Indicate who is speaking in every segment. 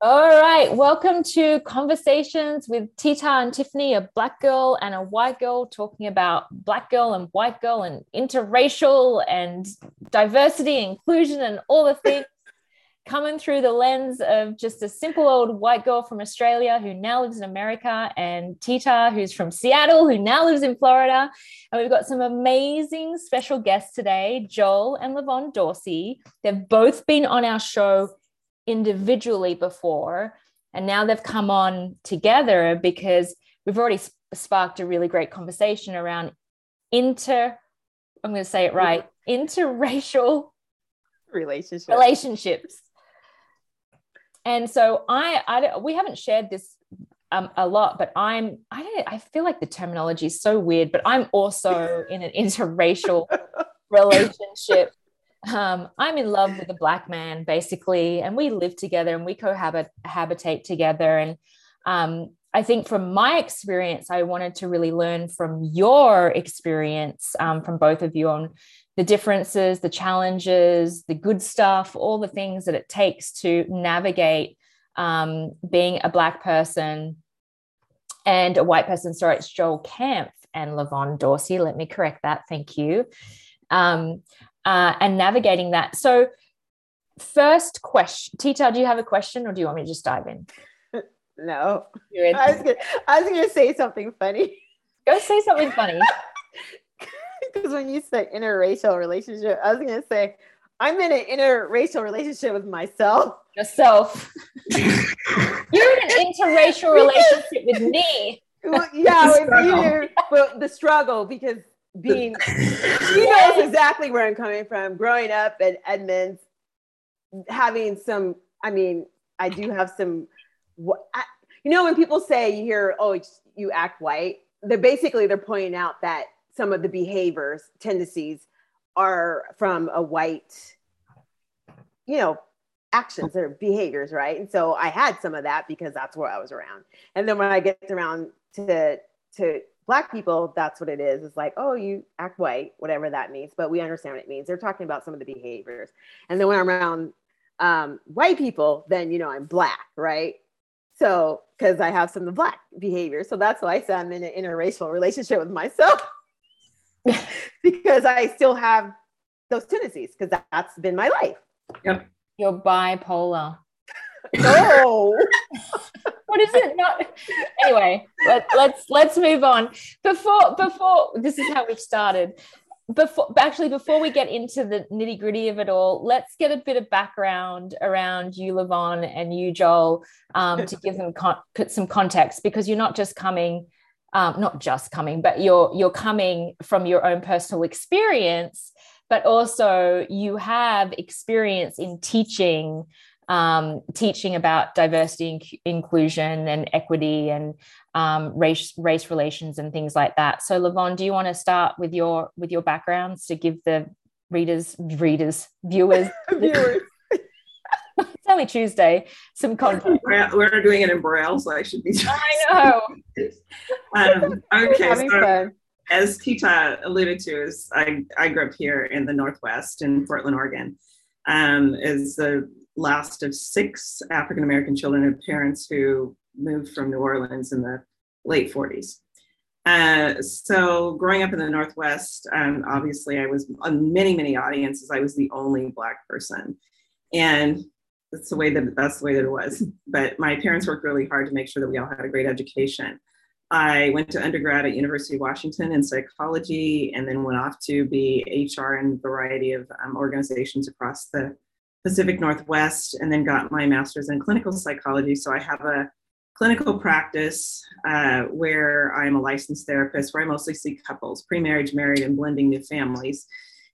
Speaker 1: All right, welcome to Conversations with Tita and Tiffany, a black girl and a white girl, talking about black girl and white girl and interracial and diversity, inclusion, and all the things coming through the lens of just a simple old white girl from Australia who now lives in America, and Tita, who's from Seattle, who now lives in Florida. And we've got some amazing special guests today, Joel and Lavon Dorsey. They've both been on our show individually before. And now they've come on together because we've already sparked a really great conversation around inter i'm going to say it right interracial
Speaker 2: relationships.
Speaker 1: relationships. And so i i we haven't shared this um, a lot but i'm i don't i feel like the terminology is so weird but i'm also in an interracial relationship um, I'm in love with a black man, basically, and we live together and we cohabitate together. And um, I think from my experience, I wanted to really learn from your experience, um, from both of you, on the differences, the challenges, the good stuff, all the things that it takes to navigate um, being a black person and a white person. Sorry, it's Joel Camp and Lavon Dorsey. Let me correct that. Thank you. Um, uh, and navigating that. So, first question, Tita, do you have a question or do you want me to just dive in?
Speaker 2: No. I was, gonna, I was gonna say something funny.
Speaker 1: Go say something funny.
Speaker 2: Because when you said interracial relationship, I was gonna say I'm in an interracial relationship with myself.
Speaker 1: Yourself. You're in an interracial relationship with me.
Speaker 2: Well, yeah, with you, but the struggle because being she knows exactly where I'm coming from. Growing up in Edmonds, having some, I mean, I do have some. You know, when people say you hear, "Oh, you act white," they're basically they're pointing out that some of the behaviors, tendencies, are from a white, you know, actions or behaviors, right? And so I had some of that because that's where I was around. And then when I get around to to black people, that's what it is. It's like, oh, you act white, whatever that means, but we understand what it means. They're talking about some of the behaviors. And then when I'm around um, white people, then, you know, I'm black, right? So, because I have some of the black behavior. So that's why I say I'm in an interracial relationship with myself because I still have those tendencies because that's been my life.
Speaker 1: Yep. You're bipolar.
Speaker 2: no.
Speaker 1: what is it? Not anyway. Let, let's let's move on. Before before this is how we've started. Before actually before we get into the nitty gritty of it all, let's get a bit of background around you, Lavon, and you, Joel, um, to give them con- some context because you're not just coming. Um, not just coming, but you're you're coming from your own personal experience, but also you have experience in teaching um, teaching about diversity, inc- inclusion, and equity, and um, race race relations and things like that. So, Lavon, do you want to start with your with your backgrounds to give the readers, readers, viewers, viewers. it's only Tuesday. Some content.
Speaker 3: We're doing it in Braille, so I should be.
Speaker 1: I
Speaker 3: know. um, okay, so fun. as Tita alluded to, is I I grew up here in the Northwest in Portland, Oregon. Um, is the last of six African American children of parents who moved from New Orleans in the late 40s. Uh, so growing up in the Northwest, um, obviously I was on many, many audiences. I was the only Black person. And that's the way that that's the way that it was. But my parents worked really hard to make sure that we all had a great education. I went to undergrad at University of Washington in psychology, and then went off to be HR in a variety of um, organizations across the Pacific Northwest and then got my master's in clinical psychology. So I have a clinical practice uh, where I'm a licensed therapist where I mostly see couples, pre-marriage, married, and blending new families.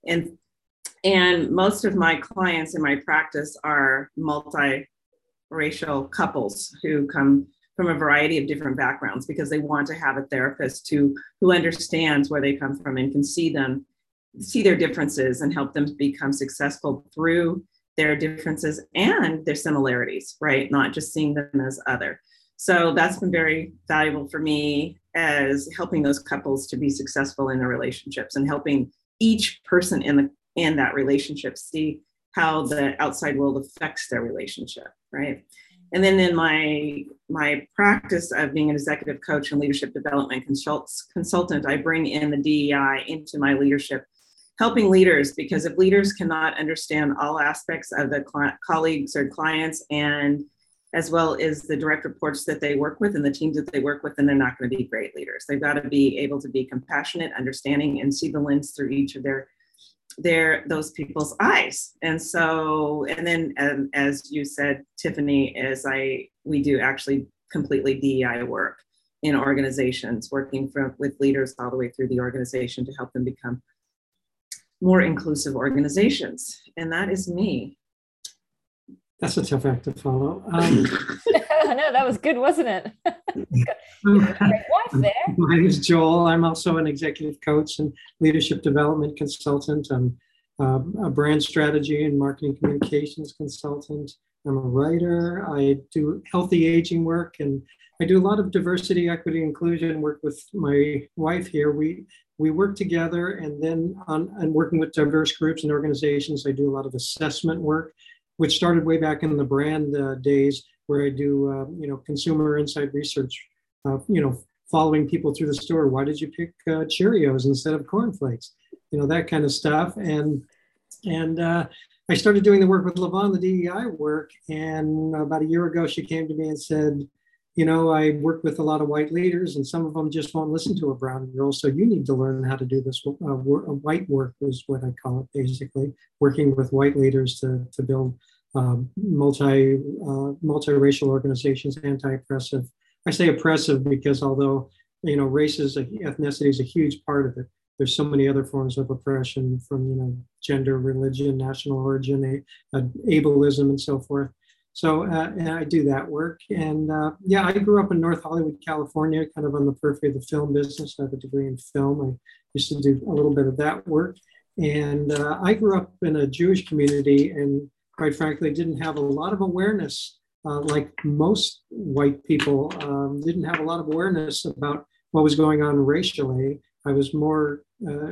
Speaker 3: And and most of my clients in my practice are multi-racial couples who come from a variety of different backgrounds because they want to have a therapist who who understands where they come from and can see them see their differences and help them become successful through their differences and their similarities, right? Not just seeing them as other. So that's been very valuable for me as helping those couples to be successful in their relationships and helping each person in the in that relationship see how the outside world affects their relationship, right? And then in my my practice of being an executive coach and leadership development consult, consultant, I bring in the DEI into my leadership, helping leaders because if leaders cannot understand all aspects of the cl- colleagues or clients and as well as the direct reports that they work with and the teams that they work with, then they're not going to be great leaders. They've got to be able to be compassionate, understanding, and see the lens through each of their their those people's eyes. And so, and then um, as you said, Tiffany, as I we do actually completely DEI work in organizations, working from with leaders all the way through the organization to help them become more inclusive organizations. And that is me.
Speaker 4: That's a tough act to follow. Um,
Speaker 1: no, that was good, wasn't it? there.
Speaker 4: My name is Joel. I'm also an executive coach and leadership development consultant. I'm uh, a brand strategy and marketing communications consultant. I'm a writer. I do healthy aging work and I do a lot of diversity, equity, inclusion work with my wife here. We we work together and then on and working with diverse groups and organizations. I do a lot of assessment work which started way back in the brand uh, days where I do, uh, you know, consumer insight research, uh, you know, following people through the store. Why did you pick uh, Cheerios instead of cornflakes? You know, that kind of stuff. And, and uh, I started doing the work with Levon, the DEI work. And about a year ago, she came to me and said, you know, I work with a lot of white leaders, and some of them just won't listen to a brown girl. So you need to learn how to do this. Uh, white work is what I call it, basically, working with white leaders to to build um, multi uh, multiracial organizations, anti-oppressive. I say oppressive because although you know race is a, ethnicity is a huge part of it, there's so many other forms of oppression from you know gender, religion, national origin, a, a ableism, and so forth. So uh, I do that work. And uh, yeah, I grew up in North Hollywood, California, kind of on the periphery of the film business. I have a degree in film. I used to do a little bit of that work. And uh, I grew up in a Jewish community and quite frankly didn't have a lot of awareness, uh, like most white people, um, didn't have a lot of awareness about what was going on racially. I was more uh,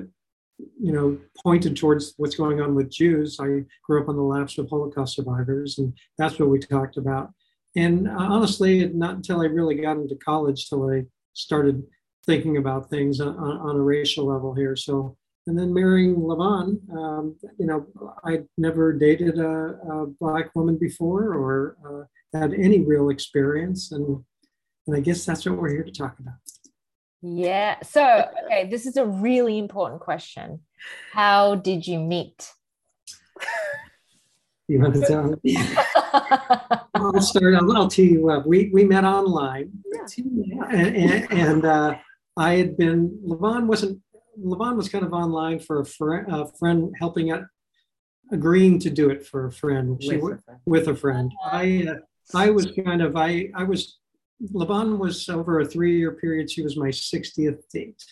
Speaker 4: you know, pointed towards what's going on with Jews. I grew up on the laps of Holocaust survivors, and that's what we talked about. And uh, honestly, not until I really got into college till I started thinking about things on, on a racial level here. So, and then marrying Levon, um, you know, I'd never dated a, a black woman before or uh, had any real experience, and and I guess that's what we're here to talk about.
Speaker 1: Yeah. So, okay, this is a really important question. How did you meet?
Speaker 4: You want to tell me? I'll start. I'll, I'll tee you up. We we met online, yeah. and, and, and uh, I had been. Levon wasn't. Levon was kind of online for a, fr- a friend helping out, agreeing to do it for a friend. She, with, a friend. with a friend. I uh, I was kind of I I was Levon was over a three year period. She was my 60th date.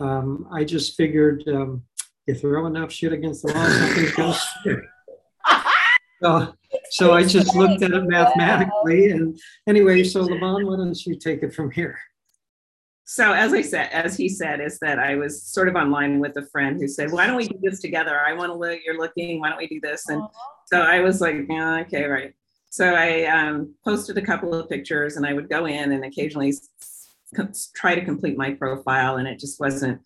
Speaker 4: Um, I just figured um, you throw enough shit against the wall, something's going to stick. So, so I just looked at it mathematically. And anyway, so Levon, why don't you take it from here?
Speaker 3: So as I said, as he said, is that I was sort of online with a friend who said, "Why don't we do this together? I want to look. You're looking. Why don't we do this?" And so I was like, yeah, "Okay, right." So I um, posted a couple of pictures and I would go in and occasionally try to complete my profile and it just wasn't,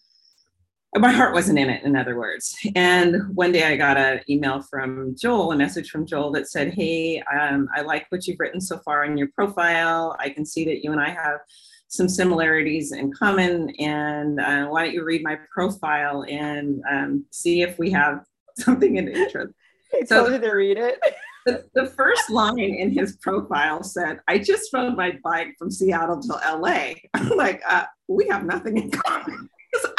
Speaker 3: my heart wasn't in it, in other words. And one day I got an email from Joel, a message from Joel that said, Hey, um, I like what you've written so far in your profile. I can see that you and I have some similarities in common. And uh, why don't you read my profile and um, see if we have something in interest?
Speaker 2: So, told you to read it.
Speaker 3: the, the first line in his profile said, I just rode my bike from Seattle to LA. Like, uh, we have nothing in common.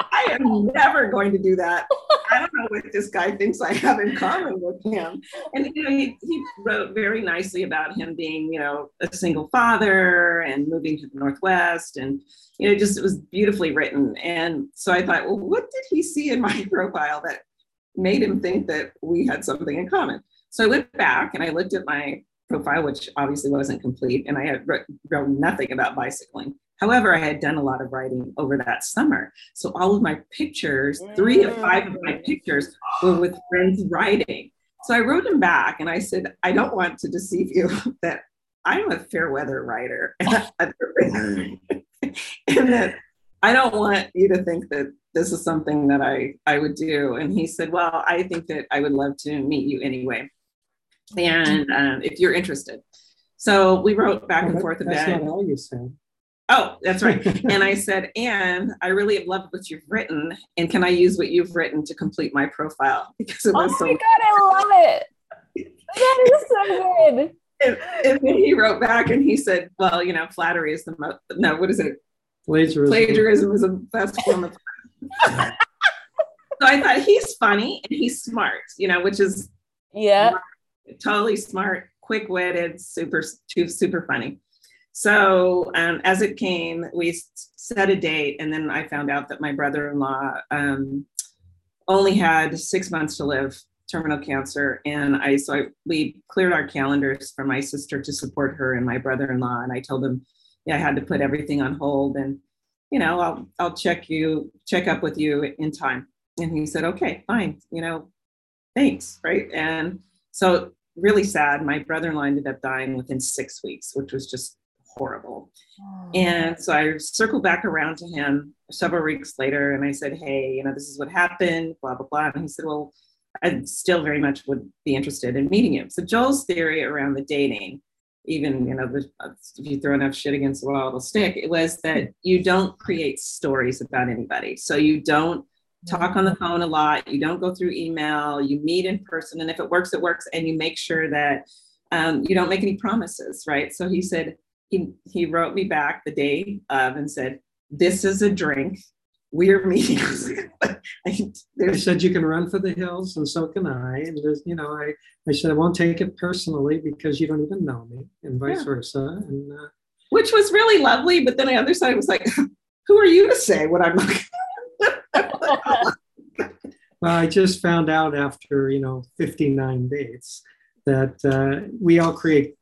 Speaker 3: I, am never going to do that. I don't know what this guy thinks I have in common with him. And you know, he, he wrote very nicely about him being, you know, a single father and moving to the Northwest. And, you know, just it was beautifully written. And so I thought, well, what did he see in my profile that made him think that we had something in common. So I went back and I looked at my profile, which obviously wasn't complete, and I had wrote nothing about bicycling. However, I had done a lot of riding over that summer. So all of my pictures, three of five of my pictures were with friends riding. So I wrote him back and I said, I don't want to deceive you that I'm a fair weather rider mm. and that I don't want you to think that this is something that I, I would do. And he said, Well, I think that I would love to meet you anyway. And um, if you're interested. So we wrote back and forth a bit.
Speaker 4: That's not all you said.
Speaker 3: Oh, that's right. and I said, and I really have loved what you've written. And can I use what you've written to complete my profile?
Speaker 1: Because it was oh my so God, I love it. That is so good.
Speaker 3: And, and, then he wrote back and he said, well, you know, flattery is the most, no, what is it?
Speaker 4: Plagiarism.
Speaker 3: Plagiarism is the best form of. So I thought he's funny and he's smart, you know, which is
Speaker 1: yeah,
Speaker 3: totally smart, quick witted, super, super funny. So um, as it came, we set a date, and then I found out that my brother-in-law um, only had six months to live, terminal cancer, and I so I, we cleared our calendars for my sister to support her and my brother-in-law, and I told them yeah, I had to put everything on hold, and you know, I'll I'll check you check up with you in time. And he said, okay, fine, you know, thanks, right? And so really sad. My brother-in-law ended up dying within six weeks, which was just horrible. Oh. And so I circled back around to him several weeks later and I said, Hey, you know, this is what happened, blah, blah, blah. And he said, Well, I still very much would be interested in meeting him. So Joel's theory around the dating, even, you know, the, if you throw enough shit against the wall, it'll stick. It was that you don't create stories about anybody. So you don't talk on the phone a lot. You don't go through email. You meet in person. And if it works, it works. And you make sure that um, you don't make any promises, right? So he said, he, he wrote me back the day of and said, This is a drink. We're meeting.
Speaker 4: they said you can run for the hills, and so can I. And there's, you know, I, I said I won't take it personally because you don't even know me, and vice yeah. versa. And uh,
Speaker 3: which was really lovely. But then the other side was like, Who are you to say what I'm not?
Speaker 4: well, I just found out after you know 59 dates that uh, we all create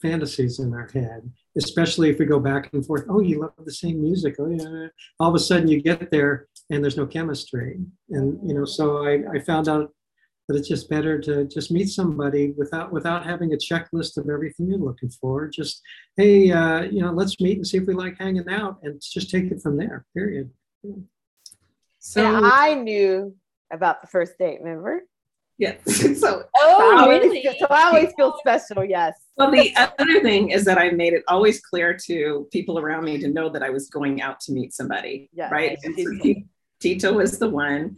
Speaker 4: fantasies in our head especially if we go back and forth. Oh, you love the same music. Oh, yeah. All of a sudden, you get there and there's no chemistry. And you know, so I, I found out that it's just better to just meet somebody without without having a checklist of everything you're looking for. Just hey, uh, you know, let's meet and see if we like hanging out, and just take it from there. Period. Yeah.
Speaker 2: So and I knew about the first date. Remember?
Speaker 3: Yes. so,
Speaker 1: oh, so really?
Speaker 2: so I always feel special. Yes.
Speaker 3: Well, the other thing is that I made it always clear to people around me to know that I was going out to meet somebody.
Speaker 2: Yes.
Speaker 3: Right. And so Tita was the one.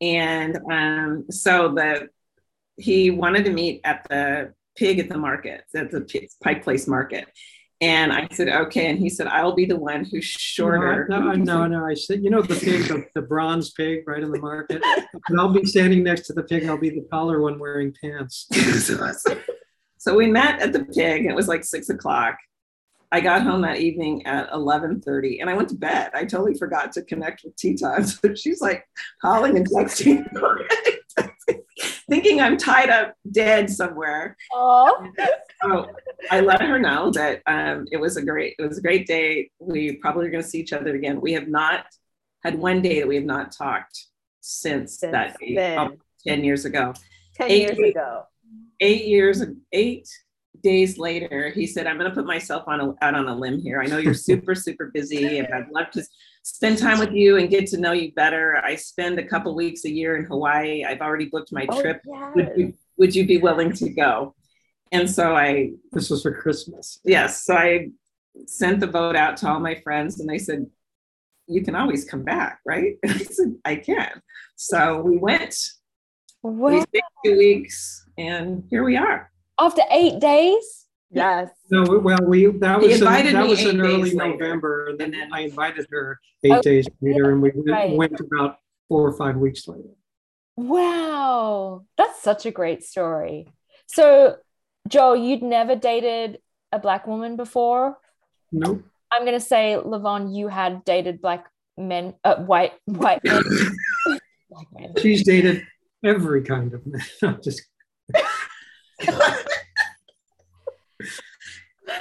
Speaker 3: And um, so the he wanted to meet at the pig at the market, at the Pike Place Market. And I said, okay. And he said, I'll be the one who's shorter.
Speaker 4: No, no, no, no. I said, you know, the pig, the, the bronze pig right in the market. and I'll be standing next to the pig. I'll be the taller one wearing pants.
Speaker 3: so we met at the pig. It was like six o'clock. I got home that evening at 11:30 and I went to bed. I totally forgot to connect with Tita. So she's like calling and texting. Thinking I'm tied up dead somewhere.
Speaker 1: Oh.
Speaker 3: So I let her know that um, it was a great it was a great day. We probably are going to see each other again. We have not had one day that we have not talked since, since that day, oh, 10 years ago.
Speaker 2: 10 eight, years ago.
Speaker 3: Eight years, eight days later, he said, I'm going to put myself on a, out on a limb here. I know you're super, super busy and I'd love to spend time with you and get to know you better. I spend a couple weeks a year in Hawaii. I've already booked my oh, trip. Yes. Would, you, would you be willing to go? And so I.
Speaker 4: This was for Christmas.
Speaker 3: Yes. So I sent the vote out to all my friends and they said, you can always come back, right? I said, I can. So we went. Wow. We stayed two weeks and here we are.
Speaker 1: After eight days?
Speaker 2: Yes.
Speaker 4: No, well, we that was that was in early November, and then, then, I invited her eight oh, days later, and we right. went about four or five weeks later.
Speaker 1: Wow, that's such a great story. So, Joe, you'd never dated a black woman before?
Speaker 4: Nope.
Speaker 1: I'm gonna say, Lavon, you had dated black men, uh, white white men.
Speaker 4: She's dated every kind of man. just.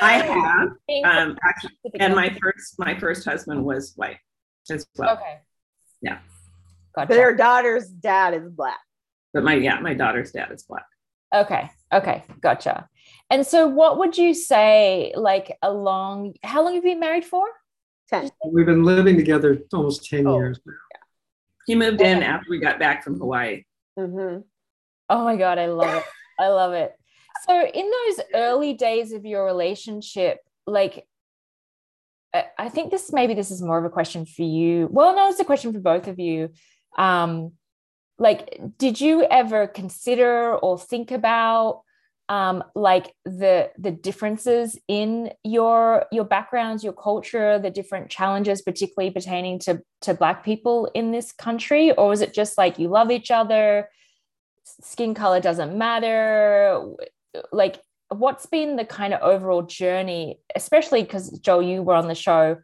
Speaker 3: I have. Um, actually, and my first my first husband was white as well.
Speaker 1: Okay.
Speaker 3: Yeah.
Speaker 2: Gotcha. Their daughter's dad is black.
Speaker 3: But my yeah, my daughter's dad is black.
Speaker 1: Okay. Okay. Gotcha. And so, what would you say, like, along, how long have you been married for?
Speaker 2: 10.
Speaker 4: We've been living together almost 10 oh. years now.
Speaker 3: He moved in after we got back from Hawaii.
Speaker 2: Mm-hmm.
Speaker 1: Oh my God. I love it. I love it. So, in those early days of your relationship, like, I think this maybe this is more of a question for you. Well, no, it's a question for both of you. Um, like, did you ever consider or think about um, like the the differences in your your backgrounds, your culture, the different challenges, particularly pertaining to to Black people in this country, or was it just like you love each other, skin color doesn't matter? Like, what's been the kind of overall journey, especially because Joel, you were on the show,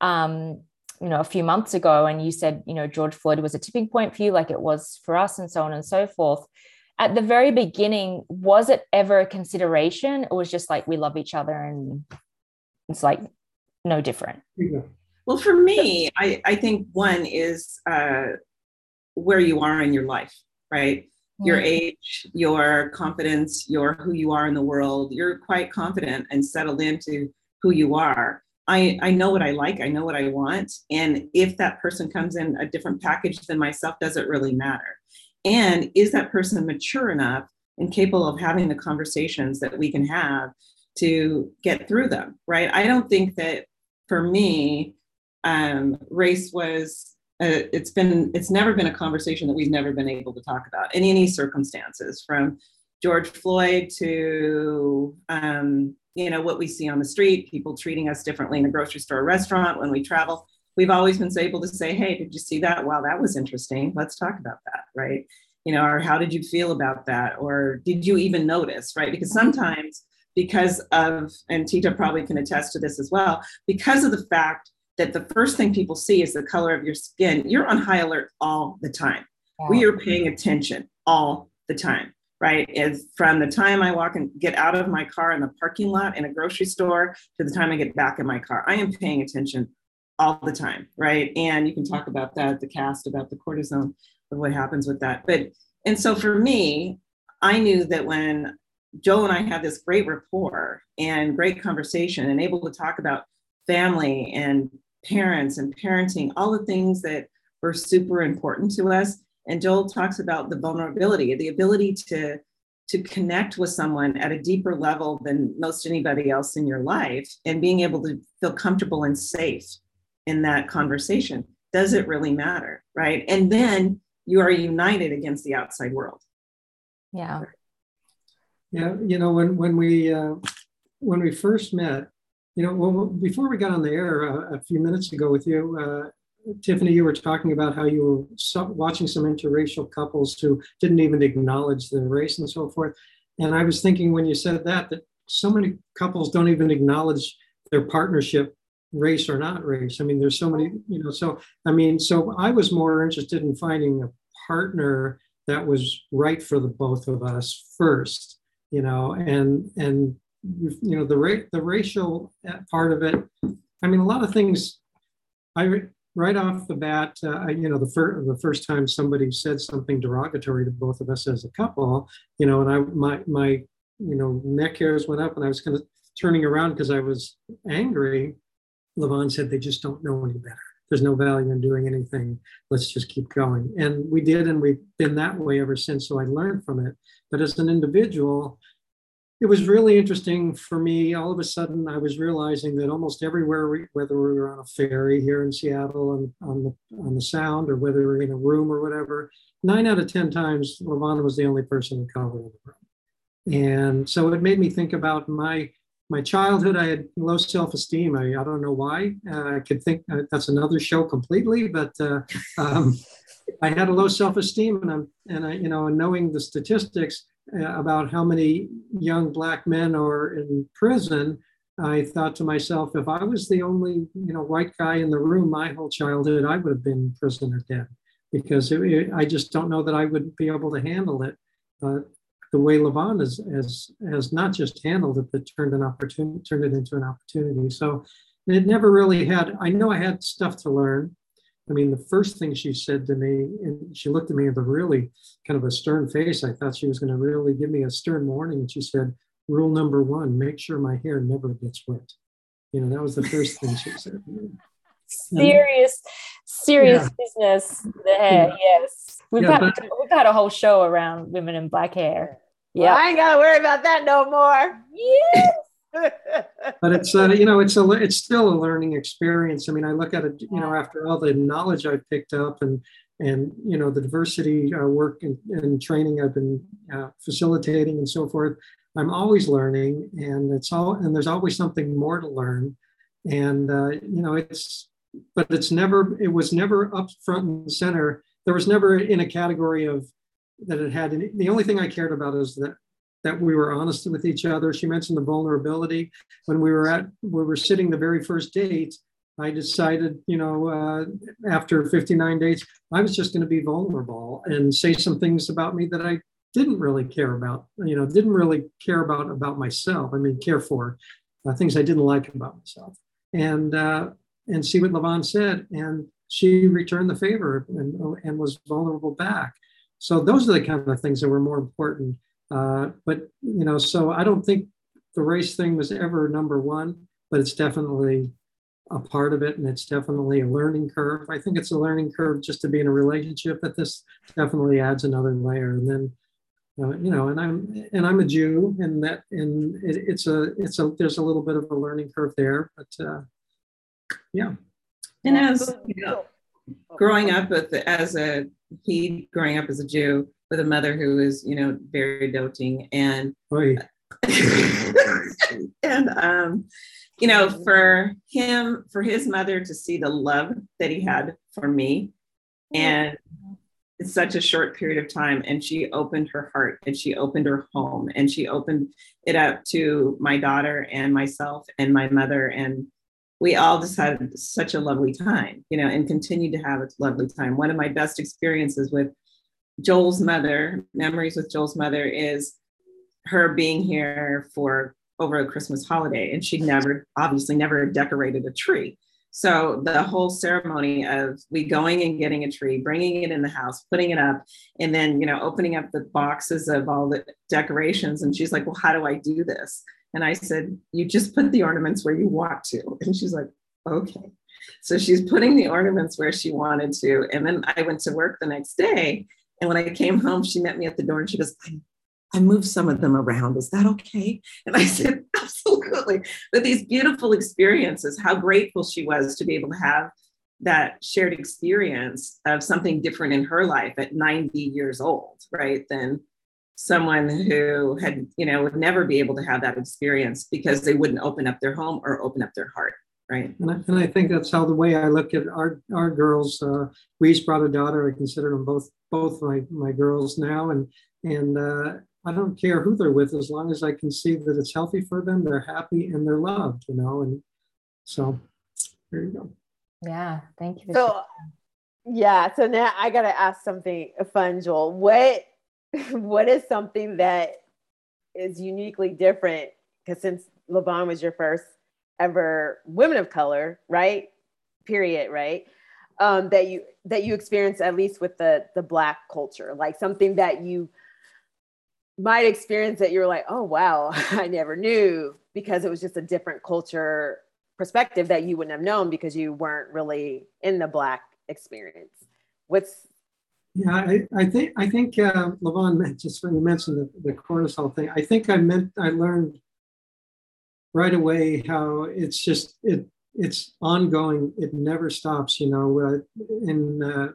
Speaker 1: um, you know, a few months ago, and you said, you know, George Floyd was a tipping point for you, like it was for us, and so on and so forth at the very beginning, was it ever a consideration or was just like we love each other and it's like no different?
Speaker 3: Well, for me, I, I think one is uh, where you are in your life, right? Your mm-hmm. age, your confidence, your who you are in the world. You're quite confident and settled into who you are. I, I know what I like, I know what I want. And if that person comes in a different package than myself, does it really matter? And is that person mature enough and capable of having the conversations that we can have to get through them, right? I don't think that for me, um, race was, uh, it's been, it's never been a conversation that we've never been able to talk about in any circumstances from George Floyd to, um, you know, what we see on the street, people treating us differently in a grocery store or restaurant when we travel we've always been able to say, hey, did you see that? Wow, that was interesting. Let's talk about that, right? You know, or how did you feel about that? Or did you even notice, right? Because sometimes, because of, and Tita probably can attest to this as well, because of the fact that the first thing people see is the color of your skin, you're on high alert all the time. Yeah. We are paying attention all the time, right? From the time I walk and get out of my car in the parking lot in a grocery store to the time I get back in my car, I am paying attention all the time, right? And you can talk about that, the cast about the cortisol of what happens with that. But and so for me, I knew that when Joe and I had this great rapport and great conversation and able to talk about family and parents and parenting, all the things that were super important to us. And Joel talks about the vulnerability, the ability to to connect with someone at a deeper level than most anybody else in your life and being able to feel comfortable and safe in that conversation. Does it really matter right? And then you are united against the outside world.
Speaker 1: Yeah.
Speaker 4: Yeah you know when when we uh, when we first met you know well, before we got on the air uh, a few minutes ago with you uh, tiffany you were talking about how you were watching some interracial couples who didn't even acknowledge their race and so forth and i was thinking when you said that that so many couples don't even acknowledge their partnership race or not race. I mean, there's so many, you know, so I mean, so I was more interested in finding a partner that was right for the both of us first, you know, and and you know the the racial part of it. I mean, a lot of things. I right off the bat, uh, you know, the first the first time somebody said something derogatory to both of us as a couple, you know, and I my my you know neck hairs went up, and I was kind of turning around because I was angry Levon said they just don't know any better. There's no value in doing anything. Let's just keep going. And we did, and we've been that way ever since. So I learned from it. But as an individual, it was really interesting for me. All of a sudden, I was realizing that almost everywhere, we, whether we were on a ferry here in Seattle and on the on the Sound, or whether we were in a room or whatever, nine out of ten times, Levon was the only person of color in the room. And so it made me think about my my childhood, I had low self-esteem. I, I don't know why. Uh, I could think uh, that's another show completely, but uh, um, I had a low self-esteem, and I'm and I you know knowing the statistics about how many young black men are in prison, I thought to myself, if I was the only you know white guy in the room my whole childhood, I would have been in prison or dead, because it, it, I just don't know that I would be able to handle it. Uh, the way Levon has, has, has not just handled it, but turned an opportunity, turned it into an opportunity. So it never really had, I know I had stuff to learn. I mean, the first thing she said to me, and she looked at me with a really kind of a stern face. I thought she was going to really give me a stern warning. And she said, Rule number one, make sure my hair never gets wet. You know, that was the first thing she said.
Speaker 1: serious, serious yeah. business. The hair, yeah. yes. We've, yeah, got, but, we've had a whole show around women in black hair.
Speaker 2: Yeah. Well, I ain't got to worry about that no more.
Speaker 1: Yes.
Speaker 4: But it's uh, you know it's a it's still a learning experience. I mean, I look at it you know after all the knowledge I've picked up and and you know the diversity uh, work and, and, training I've been uh, facilitating and so forth. I'm always learning, and it's all and there's always something more to learn. And uh, you know it's but it's never it was never up front and center. There was never in a category of that it had. Any, the only thing I cared about is that that we were honest with each other. She mentioned the vulnerability. When we were at, we were sitting the very first date, I decided, you know, uh, after 59 days, I was just going to be vulnerable and say some things about me that I didn't really care about, you know, didn't really care about about myself. I mean, care for uh, things I didn't like about myself, and uh, and see what Levon said, and she returned the favor and and was vulnerable back. So those are the kind of things that were more important uh, but you know, so I don't think the race thing was ever number one, but it's definitely a part of it, and it's definitely a learning curve. I think it's a learning curve just to be in a relationship, but this definitely adds another layer. And then, uh, you know, and I'm and I'm a Jew, and that and it, it's a it's a there's a little bit of a learning curve there, but uh, yeah.
Speaker 3: And as you know, growing up as a he growing up as a Jew, with a mother who is, you know, very doting and and um, you know, for him, for his mother to see the love that he had for me, and it's such a short period of time, and she opened her heart and she opened her home and she opened it up to my daughter and myself and my mother and we all just had such a lovely time, you know, and continue to have a lovely time. One of my best experiences with Joel's mother, memories with Joel's mother is her being here for over a Christmas holiday. And she never, obviously, never decorated a tree. So the whole ceremony of we going and getting a tree, bringing it in the house, putting it up, and then, you know, opening up the boxes of all the decorations. And she's like, well, how do I do this? And I said, you just put the ornaments where you want to. And she's like, okay. So she's putting the ornaments where she wanted to. And then I went to work the next day and when I came home, she met me at the door and she goes, I, I moved some of them around. Is that okay? And I said, Absolutely. But these beautiful experiences, how grateful she was to be able to have that shared experience of something different in her life at 90 years old, right? Than someone who had, you know, would never be able to have that experience because they wouldn't open up their home or open up their heart right.
Speaker 4: And I, and I think that's how the way i look at our our girls uh, we each brought a daughter. I consider them both both my my girls now. And and uh, i don't care who they're with as long as i can see that it's healthy for them they're happy and they're loved you know and so there you go.
Speaker 1: Yeah thank you
Speaker 2: so yeah so now i gotta ask something fun joel. What what is something that is uniquely different? Because since Levon was your first ever women of color, right? Period, right? Um, that you that you experience at least with the the black culture, like something that you might experience that you're like, oh wow, I never knew because it was just a different culture perspective that you wouldn't have known because you weren't really in the black experience. What's
Speaker 4: yeah, I, I think I think uh, Levon just when you mentioned the, the cortisol thing, I think I meant I learned right away how it's just it it's ongoing. It never stops you know uh, in uh,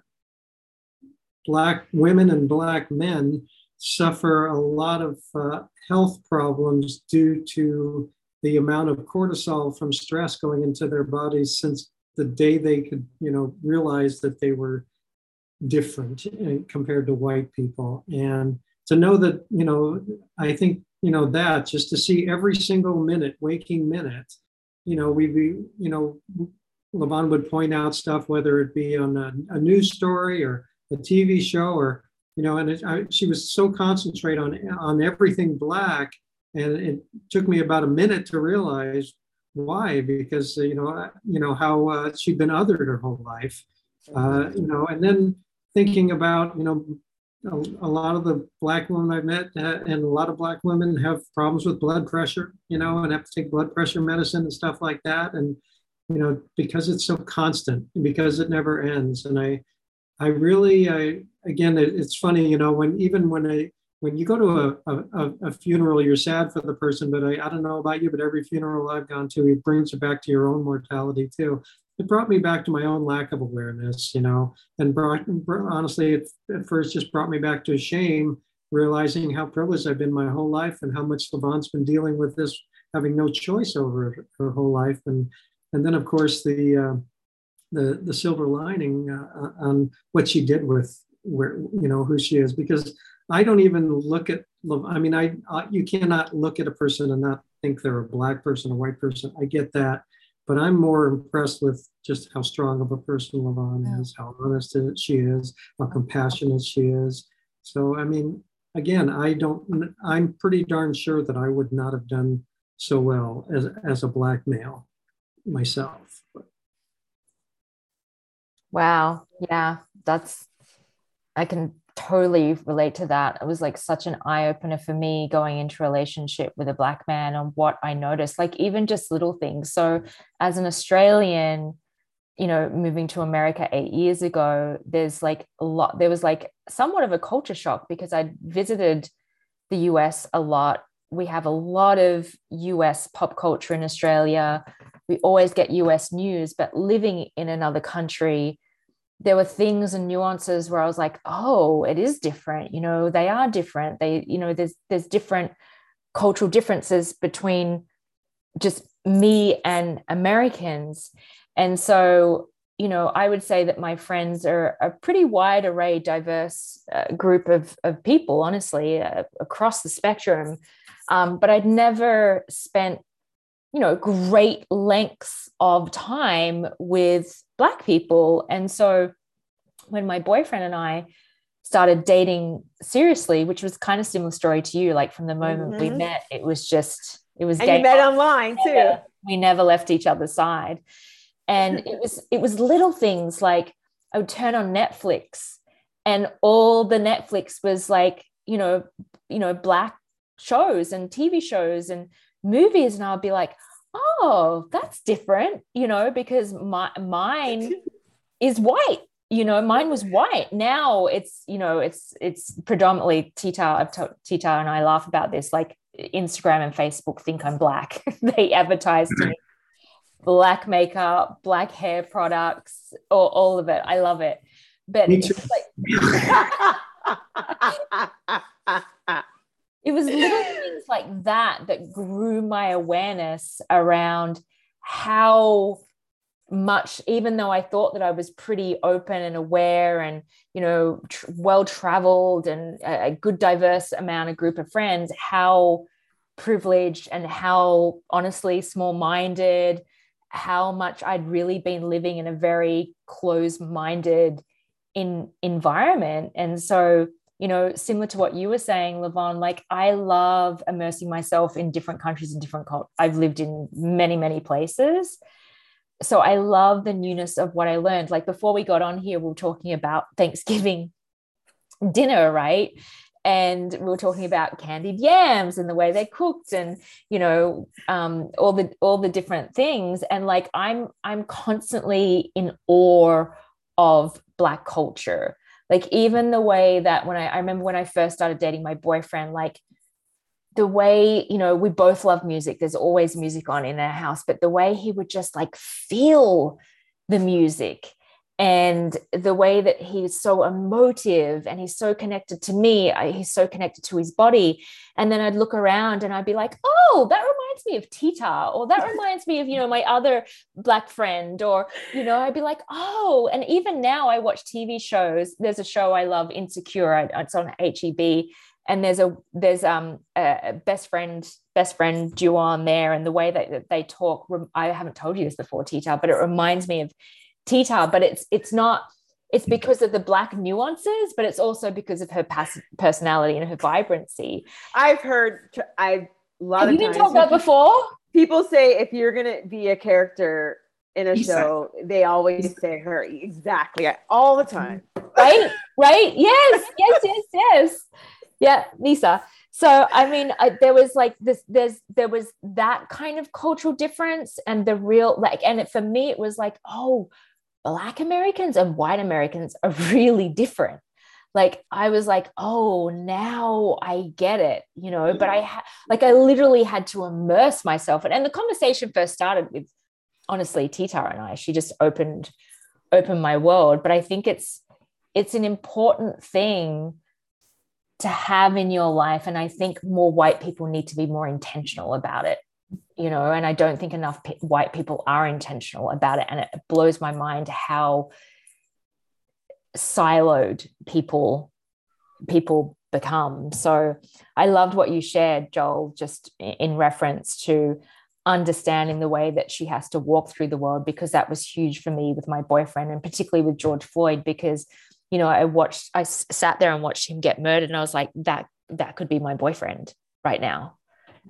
Speaker 4: black women and black men suffer a lot of uh, health problems due to the amount of cortisol from stress going into their bodies since the day they could you know realize that they were different uh, compared to white people. And to know that you know i think you know that just to see every single minute waking minute you know we be you know Levon would point out stuff whether it be on a, a news story or a tv show or you know and it, I, she was so concentrated on on everything black and it took me about a minute to realize why because you know you know how uh, she'd been othered her whole life. Uh, you know, and then thinking about, you know, a, a, lot of the black women I've met uh, and a lot of black women have problems with blood pressure, you know, and have to take blood pressure medicine and stuff like that. And, you know, because it's so constant, because it never ends. And I, I really, I, again, it, it's funny, you know, when, even when I, when you go to a, a, a, funeral, you're sad for the person, but I, I don't know about you, but every funeral I've gone to, it brings you back to your own mortality too it brought me back to my own lack of awareness, you know, and brought, honestly, it at first just brought me back to shame, realizing how privileged I've been my whole life and how much LaVon's been dealing with this, having no choice over her whole life. And, and then of course the, uh, the, the silver lining uh, on what she did with where, you know, who she is, because I don't even look at, I mean, I, I you cannot look at a person and not think they're a black person, a white person. I get that but I'm more impressed with just how strong of a person LaVon is, how honest she is, how compassionate she is. So, I mean, again, I don't, I'm pretty darn sure that I would not have done so well as, as a black male myself.
Speaker 1: Wow. Yeah. That's, I can totally relate to that. It was like such an eye opener for me going into relationship with a black man on what I noticed, like even just little things. So as an Australian, you know, moving to America eight years ago, there's like a lot, there was like somewhat of a culture shock because I visited the US a lot. We have a lot of US pop culture in Australia. We always get US news, but living in another country, there were things and nuances where I was like, oh, it is different. You know, they are different. They, you know, there's there's different cultural differences between just me and Americans. And so, you know, I would say that my friends are a pretty wide array, diverse uh, group of, of people, honestly, uh, across the spectrum. Um, but I'd never spent you know great lengths of time with black people. And so when my boyfriend and i started dating seriously which was kind of similar story to you like from the moment mm-hmm. we met it was just it was
Speaker 2: and you met online too.
Speaker 1: never, we never left each other's side. And it was it was little things like i would turn on netflix and all the netflix was like you know you know black shows and tv shows and movies. And I'll be like, oh, that's different, you know, because my mine is white. You know, mine was white. Now it's, you know, it's it's predominantly Tita. I've told Tita and I laugh about this. Like Instagram and Facebook think I'm black. they advertise to me mm-hmm. black makeup, black hair products, or all of it. I love it. But it's like it was little things like that that grew my awareness around how much even though i thought that i was pretty open and aware and you know tr- well traveled and a, a good diverse amount of group of friends how privileged and how honestly small minded how much i'd really been living in a very closed minded in environment. And so you know, similar to what you were saying, Levon, like I love immersing myself in different countries and different cultures. I've lived in many, many places. So I love the newness of what I learned. Like before we got on here, we were talking about Thanksgiving dinner, right? And we were talking about candied yams and the way they cooked and you know um, all the all the different things. And like I'm I'm constantly in awe of black culture like even the way that when I, I remember when I first started dating my boyfriend, like the way, you know, we both love music. There's always music on in our house, but the way he would just like feel the music and the way that he's so emotive and he's so connected to me he's so connected to his body and then i'd look around and i'd be like oh that reminds me of tita or that reminds me of you know my other black friend or you know i'd be like oh and even now i watch tv shows there's a show i love insecure it's on HBO and there's a there's um a best friend best friend duo on there and the way that they talk i haven't told you this before tita but it reminds me of Tita, but it's it's not it's because of the black nuances, but it's also because of her personality and her vibrancy.
Speaker 2: I've heard I a lot
Speaker 1: Have
Speaker 2: of
Speaker 1: you been told that before.
Speaker 2: People say if you're gonna be a character in a show, they always say her exactly all the time.
Speaker 1: Right? Right? Yes, yes, yes, yes. Yeah, Lisa. So I mean, I, there was like this. There's there was that kind of cultural difference, and the real like, and it, for me, it was like, oh, Black Americans and white Americans are really different like I was like, oh, now I get it, you know. But mm-hmm. I ha- like I literally had to immerse myself, and, and the conversation first started with honestly Tita and I. She just opened opened my world. But I think it's it's an important thing to have in your life, and I think more white people need to be more intentional about it. You know, and I don't think enough p- white people are intentional about it, and it blows my mind how siloed people people become. So i loved what you shared joel just in reference to understanding the way that she has to walk through the world because that was huge for me with my boyfriend and particularly with george floyd because you know i watched i sat there and watched him get murdered and i was like that that could be my boyfriend right now.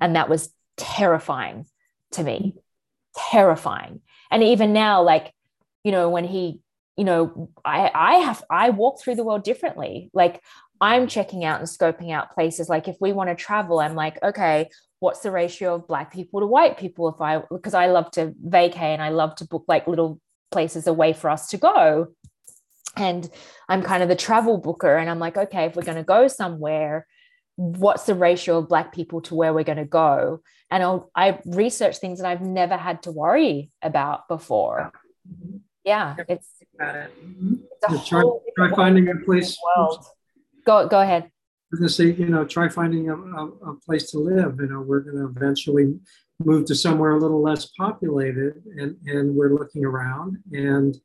Speaker 1: And that was terrifying to me. Terrifying. And even now like you know when he you know i i have i walk through the world differently. Like i'm checking out and scoping out places. Like if we want to travel i'm like okay what's the ratio of black people to white people if i because i love to vacay and i love to book like little places away for us to go. And i'm kind of the travel booker and i'm like okay if we're going to go somewhere what's the ratio of black people to where we're going to go? And I'll, i research things that i've never had to worry about before. Yeah it's about it.
Speaker 4: Mm-hmm. try, try finding a place.
Speaker 1: Go go ahead.
Speaker 4: I was going to say, you know, try finding a, a, a, place to live. You know, we're going to eventually move to somewhere a little less populated, and and we're looking around, and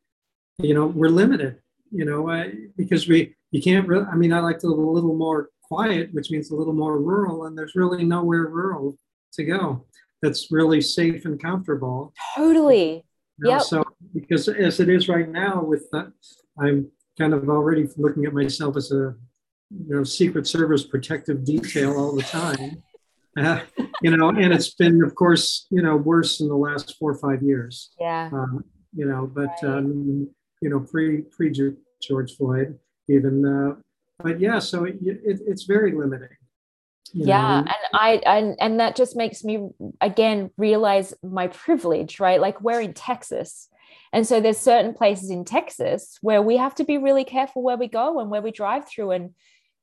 Speaker 4: you know, we're limited. You know, uh, because we you can't really. I mean, I like to live a little more quiet, which means a little more rural, and there's really nowhere rural to go that's really safe and comfortable.
Speaker 1: Totally.
Speaker 4: Yeah. So because as it is right now, with that, I'm kind of already looking at myself as a you know Secret Service protective detail all the time. Uh, you know, and it's been, of course, you know, worse in the last four or five years.
Speaker 1: Yeah.
Speaker 4: Um, you know, but right. um, you know, pre pre George Floyd, even. Uh, but yeah, so it, it, it's very limiting
Speaker 1: yeah know? and i and and that just makes me again realize my privilege right? Like we're in texas. And so there's certain places in texas where we have to be really careful where we go and where we drive through and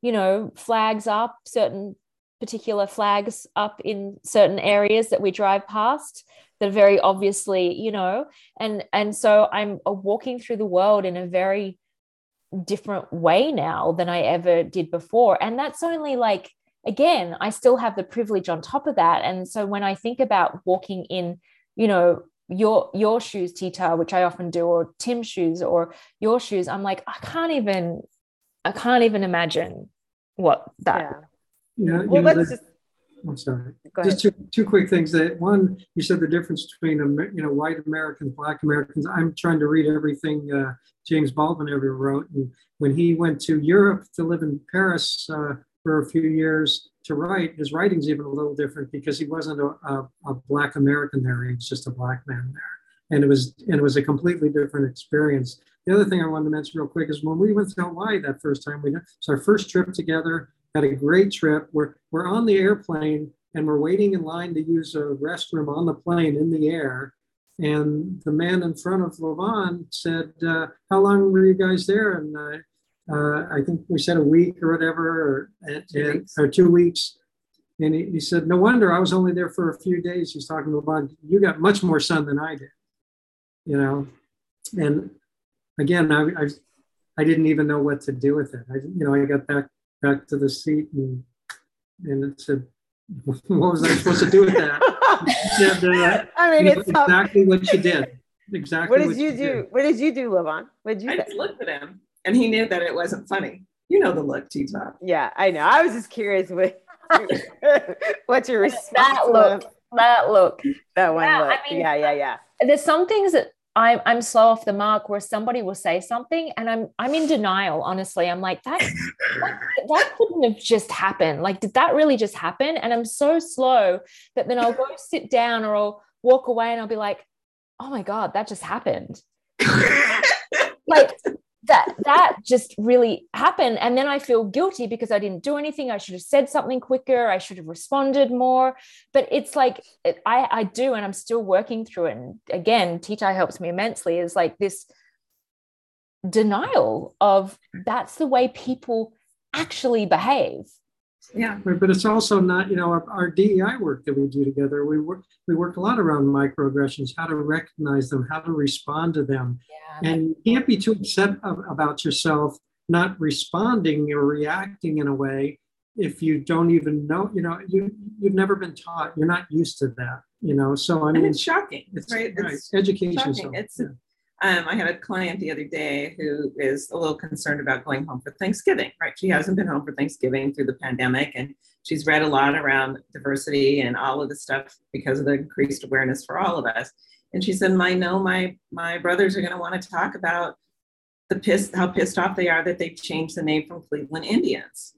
Speaker 1: you know flags up certain particular flags up in certain areas that we drive past that are very obviously you know and and so i'm walking through the world in a very different way now than i ever did before. And that's only like again, I still have the privilege on top of that. And so when I think about walking in, you know, your your shoes, Tita, which I often do, or Tim's shoes, or your shoes, I'm like, I can't even, I can't even imagine what that.
Speaker 4: Yeah. yeah well, let's just. I'm sorry. Just two, two quick things. That one, you said the difference between you know white Americans, black Americans. I'm trying to read everything uh, James Baldwin ever wrote, and when he went to Europe to live in Paris, uh, for a few years to write. His writing's even a little different because he wasn't a, a, a, black American there; he was just a black man there, and it was and it was a completely different experience. The other thing I wanted to mention real quick is when we went to Hawaii that first time, we it's our first trip together. Had a great trip. We're we're on the airplane and we're waiting in line to use a restroom on the plane in the air. And the man in front of Levon said, uh, "How long were you guys there?" And uh, uh, I think we said a week or whatever, or, and, and, or two weeks. And he, he, said, No wonder I was only there for a few days. He's talking about you got much more sun than I did, you know. And again, I, I, I didn't even know what to do with it. I, you know, I got back back to the seat and and it said, What was I supposed to do with that?
Speaker 2: said, uh, I mean, it's
Speaker 4: exactly what you did. Exactly.
Speaker 2: What did what you, you do? Did. What did you do, Levon? What did you?
Speaker 3: I just looked at him and he knew that it wasn't funny. You know the look, T Top.
Speaker 2: Yeah, I know. I was just curious what what's your response?
Speaker 1: That look, that look,
Speaker 2: that one yeah, look. I mean, yeah, yeah, yeah.
Speaker 1: Uh, there's some things that I'm I'm slow off the mark where somebody will say something and I'm I'm in denial. Honestly, I'm like that that, that couldn't have just happened. Like, did that really just happen? And I'm so slow that then I'll go sit down or I'll walk away and I'll be like, oh my God, that just happened. like that that just really happened. And then i feel guilty because i didn't do anything. I should have said something quicker. I should have responded more. But it's like it, i i do and i'm still working through it. And again Titai helps me immensely is like this denial of that's the way people actually behave
Speaker 3: yeah
Speaker 4: but it's also not you know our, our, dei work that we do together we work we work a lot around microaggressions how to recognize them how to respond to them yeah. and you can't be too upset about yourself not responding or reacting in a way if you don't even know you know you you've never been taught you're not used to that you know so i mean
Speaker 3: and it's shocking
Speaker 4: it's
Speaker 3: right,
Speaker 4: right. Education
Speaker 3: shocking. it's yeah. Um, I had a client the other day who is a little concerned about going home for Thanksgiving, right? She hasn't been home for Thanksgiving through the pandemic, and she's read a lot around diversity and all of the stuff because of the increased awareness for all of us. And she said, "I know my my brothers are going to want to talk about the piss how pissed off they are that they've changed the name from Cleveland Indians."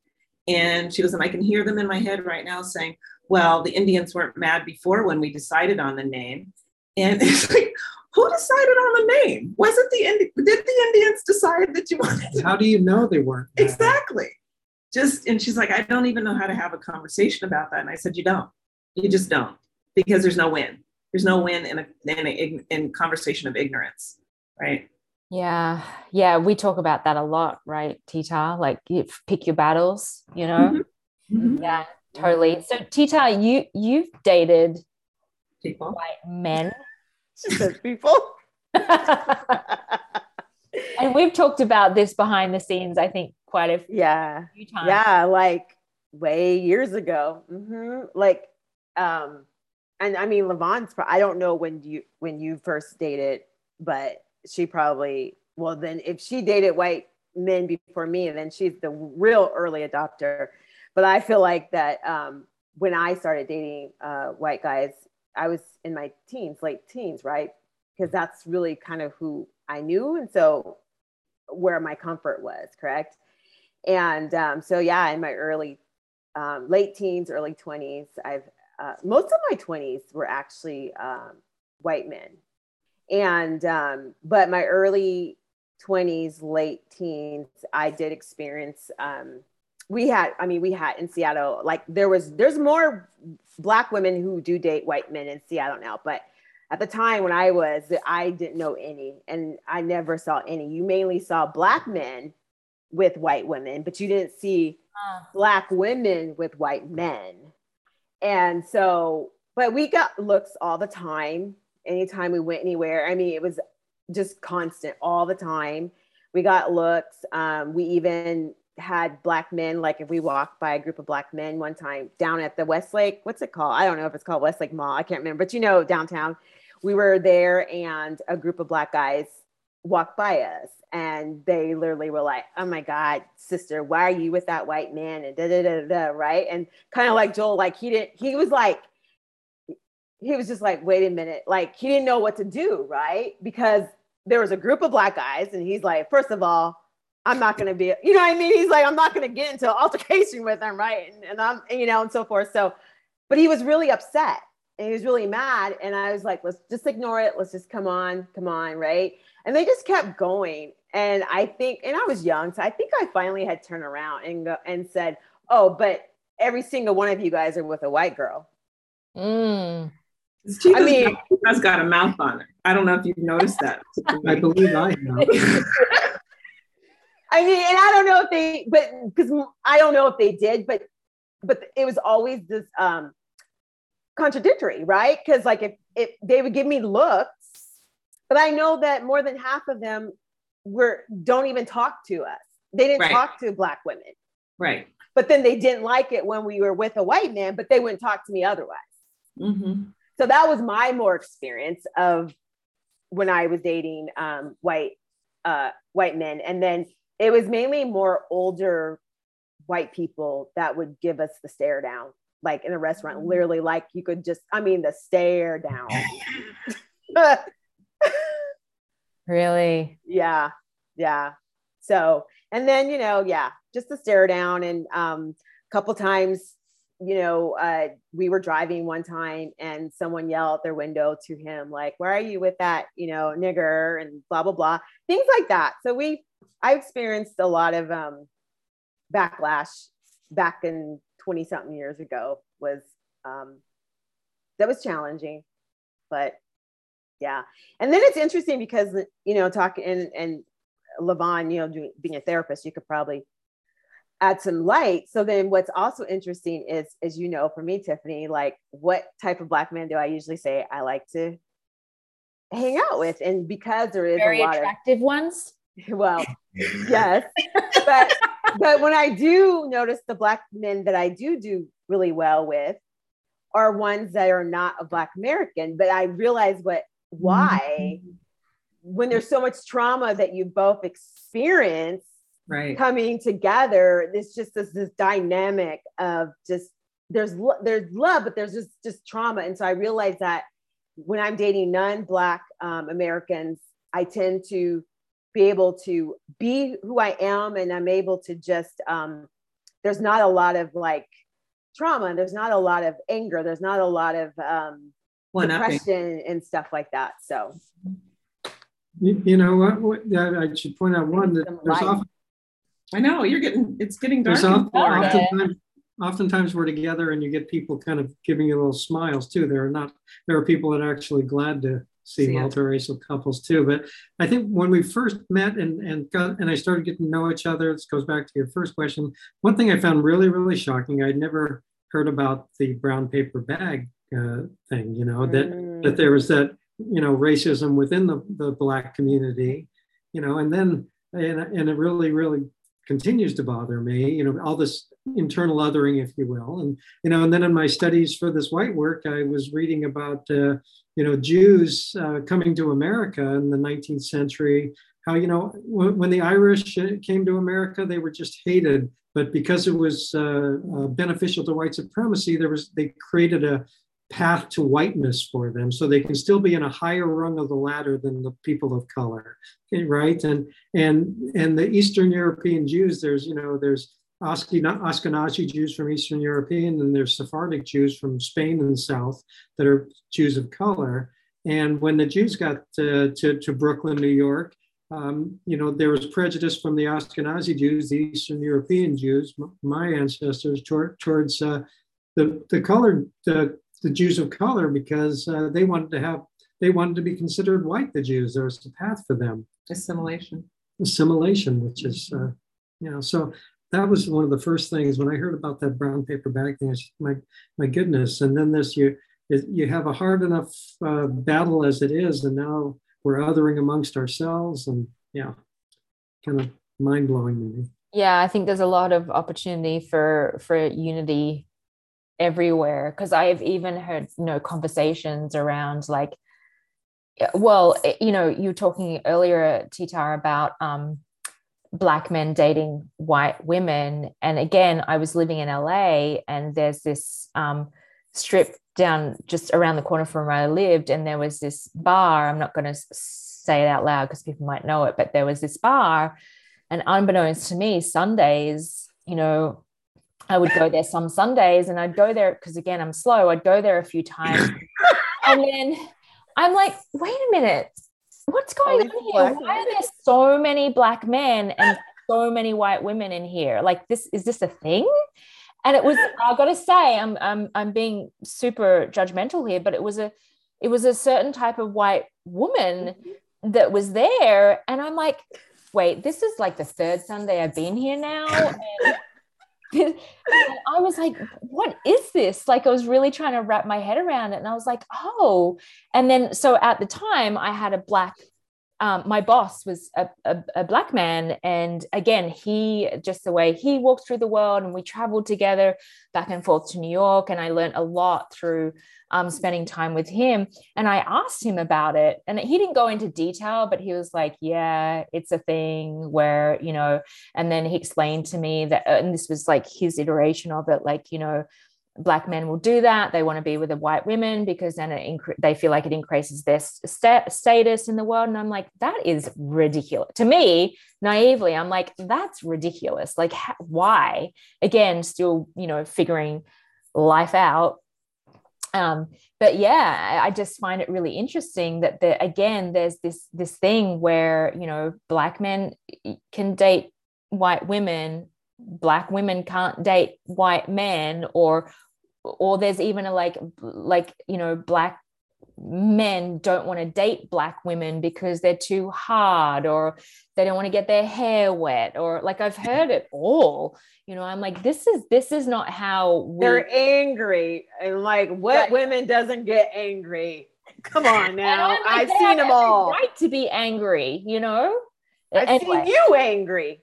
Speaker 3: And she goes, "And I can hear them in my head right now saying." Well, the Indians weren't mad before when we decided on the name. And it's like, who decided on the name? Was it the Indi- did the Indians decide that you wanted?
Speaker 4: To- how do you know they weren't?
Speaker 3: Exactly. Just and she's like, I don't even know how to have a conversation about that. And I said, you don't. You just don't because there's no win. There's no win in a in a in conversation of ignorance, right?
Speaker 1: Yeah, yeah, we talk about that a lot, right, Tita? Like, you pick your battles, you know. Mm-hmm. Mm-hmm. Yeah, totally. So, Tita, you you've dated
Speaker 3: people,
Speaker 1: white men
Speaker 2: she says people.
Speaker 1: and we've talked about this behind the scenes, I think, quite a
Speaker 2: yeah. few times. Yeah, like way years ago. Mm-hmm. Like, um, and I mean, Levon's. I don't know when you when you first dated, but she probably. Well, then if she dated white men before me, then she's the real early adopter. But I feel like that um, when I started dating uh, white guys, I was in my teens, late teens, right? Because that's really kind of who I knew. And so where my comfort was, correct? And um, so, yeah, in my early, um, late teens, early 20s, I've, uh, most of my 20s were actually um, white men. And, um, but my early 20s, late teens, I did experience um, we had i mean we had in seattle like there was there's more black women who do date white men in seattle now but at the time when i was i didn't know any and i never saw any. You mainly saw black men with white women but you didn't see uh. black women with white men. And so but we got looks all the time anytime we went anywhere. I mean it was just constant all the time. We got looks um, we even had black men, like if we walked by a group of black men one time down at the Westlake, what's it called? I don't know if it's called Westlake Mall. I can't remember, but you know, downtown, we were there and a group of black guys walked by us and they literally were like, Oh my God, sister, why are you with that white man? And da da da da, right? And kind of like Joel, like he didn't, he was like, he was just like, wait a minute, like he didn't know what to do, right? Because there was a group of black guys, and he's like, first of all, I'm not going to be, you know what I mean? He's like, I'm not going to get into altercation with him, right? And, and I'm, you know, and so forth. So, but he was really upset and he was really mad. And I was like, let's just ignore it. Let's just come on, come on, right? And they just kept going. And I think, and I was young, so I think I finally had turned around and go and said, oh, but every single one of you guys are with a white girl.
Speaker 1: Mm.
Speaker 3: I mean, has got a mouth on it. I don't know if you've noticed that.
Speaker 4: I believe I have.
Speaker 2: I mean, and I don't know if they, but because I don't know if they did, but but it was always this um contradictory, right? Because like if if they would give me looks, but I know that more than half of them were don't even talk to us. They didn't right. talk to black women.
Speaker 3: Right.
Speaker 2: But then they didn't like it when we were with a white man, but they wouldn't talk to me otherwise.
Speaker 3: Mm-hmm.
Speaker 2: So that was my more experience of when I was dating um, white uh, white men, and then it was mainly more older white people that would give us the stare down like in a restaurant mm. literally like you could just i mean the stare down
Speaker 1: really
Speaker 2: yeah yeah so and then you know yeah just the stare down and um a couple times you know, uh, we were driving one time and someone yelled out their window to him, like, where are you with that, you know, nigger and blah, blah, blah, things like that. So we, I experienced a lot of um, backlash back in 20 something years ago was, um, that was challenging, but yeah. And then it's interesting because, you know, talking and, and Levon, you know, being a therapist, you could probably add some light. So then what's also interesting is, as you know, for me, Tiffany, like what type of black men do I usually say I like to hang out with? And because there is
Speaker 1: very
Speaker 2: a lot
Speaker 1: attractive
Speaker 2: of,
Speaker 1: ones.
Speaker 2: Well, yes. but but when I do notice the black men that I do do really well with are ones that are not a black American, but I realize what why mm-hmm. when there's so much trauma that you both experience
Speaker 3: right
Speaker 2: coming together it's just this, this dynamic of just there's there's love but there's just just trauma and so i realized that when i'm dating non-black um, americans i tend to be able to be who i am and i'm able to just um, there's not a lot of like trauma there's not a lot of anger there's not a lot of um, depression and stuff like that so
Speaker 4: you, you know what, what, I should point out one that there's often
Speaker 3: I know you're getting it's getting dark.
Speaker 4: oftentimes, oftentimes we're together and you get people kind of giving you little smiles too. There are not there are people that are actually glad to see, see multiracial couples too. But I think when we first met and and got and I started getting to know each other, this goes back to your first question. One thing I found really really shocking. I'd never heard about the brown paper bag uh, thing. You know that mm. that there was that you know racism within the the black community. You know, and then and, and it really really continues to bother me, you know, all this internal othering, if you will. And, you know, and then in my studies for this white work, I was reading about, uh, you know, Jews uh, coming to America in the 19th century, how, you know, when the Irish uh, came to America, they were just hated. But because it was uh, uh, beneficial to white supremacy, there was they created a path to whiteness for them so they can still be in a higher rung of the ladder than the people of color right and and and the eastern european jews there's you know there's ashkenazi jews from eastern european and there's sephardic jews from spain and south that are jews of color and when the jews got to, to, to brooklyn new york um, you know, there was prejudice from the Ashkenazi Jews, the Eastern European Jews, my ancestors, toward, towards uh, the the colored the the Jews of color because uh, they wanted to have they wanted to be considered white. The Jews there was a path for them.
Speaker 3: Assimilation.
Speaker 4: Assimilation, which is uh, you know so that was one of the first things when I heard about that brown paper bag thing. I said, my my goodness! And then this you you have a hard enough uh, battle as it is, and now we're othering amongst ourselves, and yeah, kind of mind blowing to me.
Speaker 1: Yeah, I think there's a lot of opportunity for for unity everywhere because I've even heard you know conversations around like well eh, you know you were talking earlier Titar about um black men dating white women and again I was living in LA and there's this um strip down just around the corner from where I lived and there was this bar I'm not going to say it out loud because people might know it but there was this bar and unbeknownst to me Sundays you know I would go there some Sundays and I'd go there because again, I'm slow. I'd go there a few times. and then I'm like, wait a minute, what's going on here? Why are there so many black men and so many white women in here? Like this, is this a thing? And it was, I gotta say, I'm I'm I'm being super judgmental here, but it was a it was a certain type of white woman mm-hmm. that was there. And I'm like, wait, this is like the third Sunday I've been here now. I was like, what is this? Like, I was really trying to wrap my head around it. And I was like, oh. And then, so at the time, I had a black, um, my boss was a, a, a, black man. And again, he, just the way he walked through the world, and we traveled together back and forth to New York. And I learned a lot through um, spending time with him. And I asked him about it, and he didn't go into detail, but he was like, "Yeah, it's a thing where you know." And then he explained to me that, and this was like his iteration of it, like you know black men will do that. They want to be with a white women because then it inc- they feel like it increases their st- status in the world. And i'm like that is ridiculous. To me naively i'm like that's ridiculous. Like why? Again still you know figuring life out. Um, but yeah i just find it really interesting that the, again there's this this thing where you know black men can date white women black women can't date white men or or there's even a like like you know black men don't want to date black women because they're too hard or they don't want to get their hair wet or like i've heard it all you know i'm like this is this is not how
Speaker 2: we... they're angry and like what right. women doesn't get angry come on now like, i've seen them all
Speaker 1: right to be angry you know
Speaker 2: i've anyway. seen you angry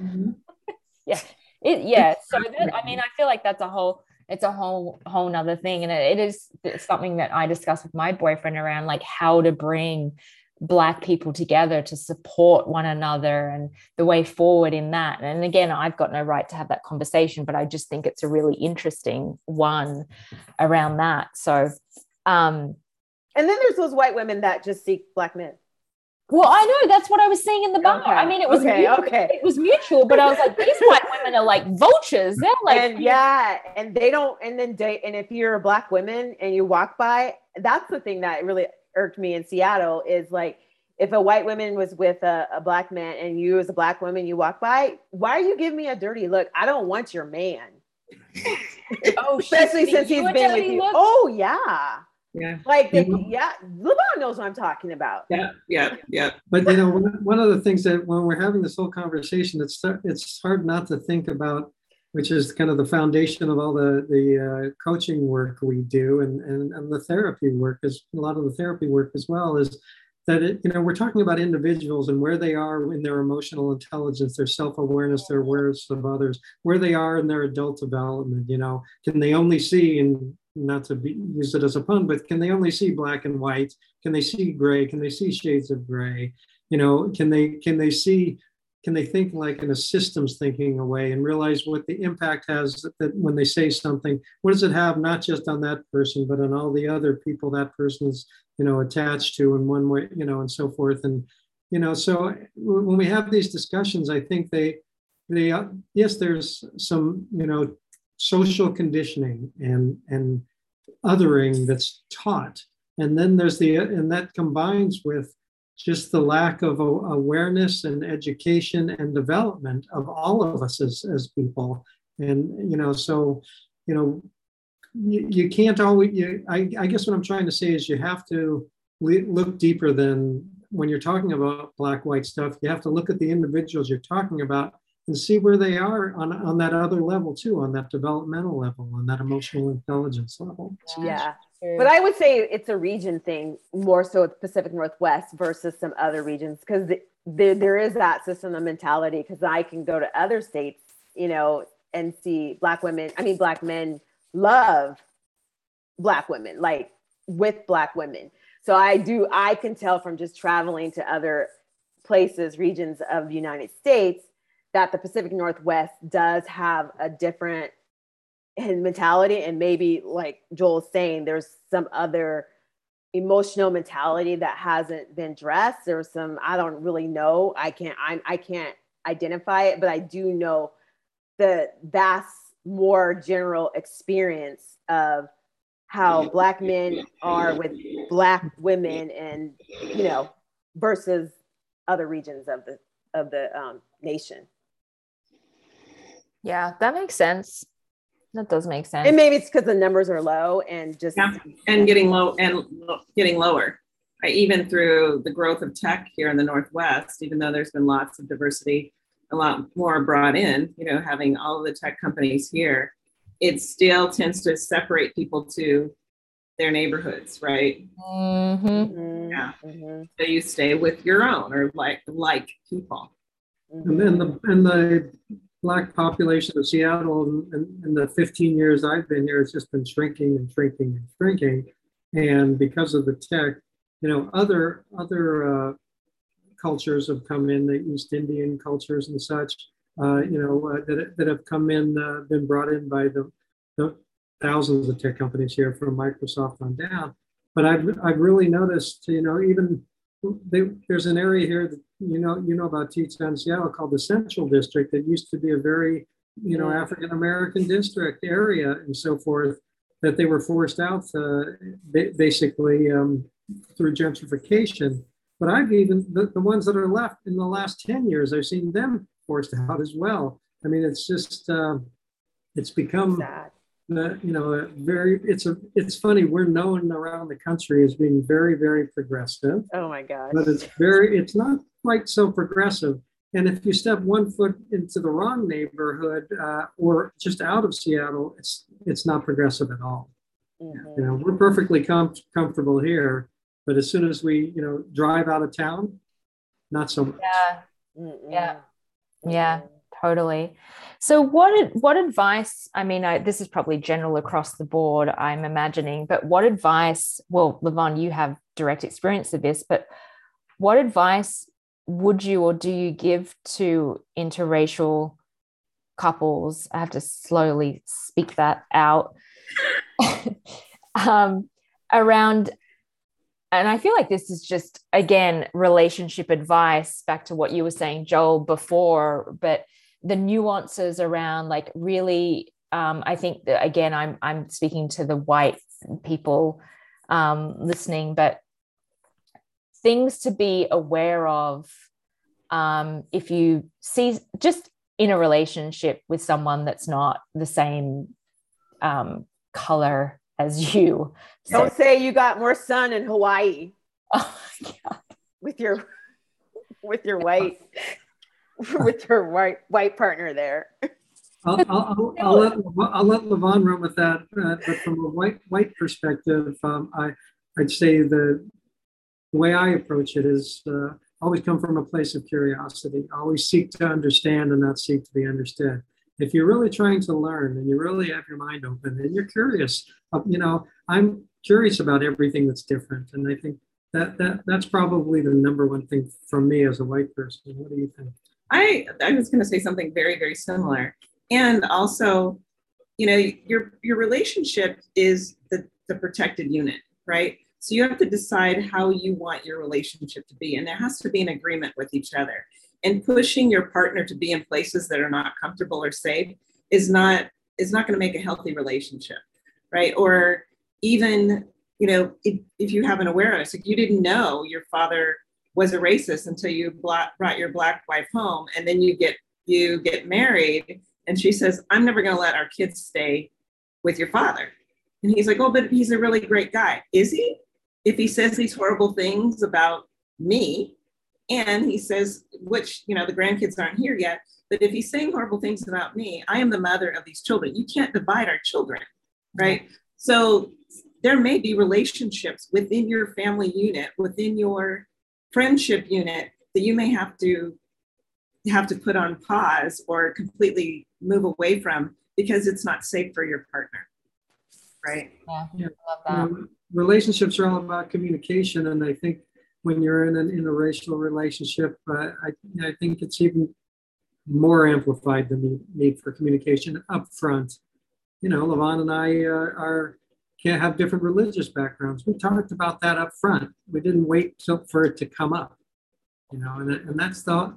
Speaker 1: mm-hmm. yeah it, yeah so that, i mean i feel like that's a whole it's a whole whole nother thing and it, it is something that i discuss with my boyfriend around like how to bring black people together to support one another and the way forward in that. And again i've got no right to have that conversation but i just think it's a really interesting one around that. So um
Speaker 2: and then there's those white women that just seek black men
Speaker 1: well, I know that's what I was saying in the bar. Okay. I mean, it was okay, mutual, okay. It was mutual, but I was like, these white women are like vultures. They're like,
Speaker 2: and yeah, and they don't. And then date. And if you're a black woman and you walk by, that's the thing that really irked me in Seattle is like, if a white woman was with a, a black man and you as a black woman you walk by, why are you giving me a dirty look? I don't want your man. oh, especially since he's been with you. Look? Oh yeah. Yeah. Like, mm-hmm. yeah, Levon knows what I'm talking about.
Speaker 3: Yeah, yeah, yeah.
Speaker 4: But you know, one of the things that when we're having this whole conversation, it's it's hard not to think about, which is kind of the foundation of all the the uh, coaching work we do, and, and and the therapy work is a lot of the therapy work as well is that it, you know we're talking about individuals and where they are in their emotional intelligence their self-awareness their awareness of others where they are in their adult development you know can they only see and not to be, use it as a pun, but can they only see black and white? Can they see gray? Can they see shades of gray? You know, can they can they see can they think like in a systems thinking away and realize what the impact has that when they say something what does it have not just on that person but on all the other people that person is you know attached to in one way you know and so forth and you know so when we have these discussions i think they they yes there's some you know social conditioning and and othering that's taught. And then there's the and that combines with just the lack of awareness and education and development of all of us as, as people. And you know so you know you, you can't always you I, I guess what i'm trying to say is you have to look deeper than when you're talking about black white stuff. You have to look at the individuals you're talking about and see where they are on, on that other level too, on that developmental level, on that emotional intelligence level.
Speaker 2: Yeah. But I would say it's a region thing more so with Pacific Northwest versus some other regions because the, the, there is that system of mentality because I can go to other states, you know, and see black women, I mean, black men love black women, like with black women. So I do, I can tell from just traveling to other places, regions of the United States, that the Pacific Northwest does have a different mentality. And maybe, like Joel's saying, there's some other emotional mentality that hasn't been dressed. There's some, I don't really know. I can't, I'm, I can't identify it, but I do know that that's more general experience of how black men are with black women and you know versus other regions of the of the um, nation
Speaker 1: yeah, that makes sense. That does make sense.
Speaker 2: And maybe it's because the numbers are low and just
Speaker 3: yeah. and getting low and getting lower. I, even through the growth of tech here in the Northwest, even though there's been lots of diversity, a lot more brought in, you know, having all of the tech companies here, it still tends to separate people to their neighborhoods, right?
Speaker 1: Mm-hmm. mm-hmm.
Speaker 3: Yeah. Mm-hmm. So you stay with your own or like like people.
Speaker 4: And then the and the black population of Seattle in, in, the 15 years I've been here has just been shrinking and shrinking and shrinking. And because of the tech, you know, other other uh, cultures have come in, the East Indian cultures and such, uh, you know, uh, that, that have come in, uh, been brought in by the, the thousands of tech companies here from Microsoft on down. But I've, I've really noticed, you know, even they, there's an area here that you know you know about Teton, Seattle called the Central District. That used to be a very you know, African American district area and so forth that they were forced out uh, basically um, through gentrification. But I've even the, the ones that are left in the last 10 years, I've seen them forced out as well. I mean, it's just uh, it's become Sad. The, you know very it's a it's funny we're known around the country as being very very progressive.
Speaker 2: Oh my god
Speaker 4: but it's very it's not quite so progressive. And if you step one foot into the wrong neighborhood uh, or just out of Seattle, it's it's not progressive at all. Mm-hmm. You know, we're perfectly com- comfortable here, but as soon as we you know drive out of town, not so much.
Speaker 1: Yeah, yeah, yeah, totally. So, what what advice? I mean, I, this is probably general across the board. I'm imagining, but what advice? Well, Levon, you have direct experience of this, but what advice would you or do you give to interracial couples? I have to slowly speak that out. um, around, and I feel like this is just, again, relationship advice back to what you were saying, Joel, before, but the nuances around like really um, I think that again, I'm I'm speaking to the white people um, listening, but things to be aware of um, if you see just in a relationship with someone that's not the same um, color as you.
Speaker 2: Don't so, say you got more sun in Hawaii.
Speaker 1: Oh my God.
Speaker 2: With your with your white with your white white partner there.
Speaker 4: I'll, I'll, I'll, let, I'll let Levon run with that, uh, but from a white white perspective, um, I I'd say the the way I approach it is uh, always come from a place of curiosity. Always seek to understand and not seek to be understood. If you're really trying to learn and you really have your mind open and you're curious, uh, you know, I'm curious about everything that's different, and I think that that that's probably the number one thing for me as a white person. What do you think?
Speaker 3: I I was going to say something very very similar, and also, you know, your your relationship is the the protected unit, right? So you have to decide how you want your relationship to be. And there has to be an agreement with each other. And pushing your partner to be in places that are not comfortable or safe is not is not going to make a healthy relationship, right? Or even, you know, if, if you have an awareness, if you didn't know your father was a racist until you brought your black wife home, and then you get you get married, and she says, "I'm never going to let our kids stay with your father," and he's like, "Oh, but he's a really great guy, is he?" if he says these horrible things about me and he says which you know the grandkids aren't here yet but if he's saying horrible things about me i am the mother of these children. You can't divide our children right? So there may be relationships within your family unit within your friendship unit that you may have to have to put on pause or completely move away from because it's not safe for your partner right
Speaker 1: yeah, yeah. love that um,
Speaker 4: relationships are all about communication, and I think when you're in an interracial relationship, uh, I, I think it's even more amplified the need, need for communication up front. You know, Levon and I uh, are can't have different religious backgrounds. We talked about that up front. We didn't wait till, for it to come up. You know, and, and that's the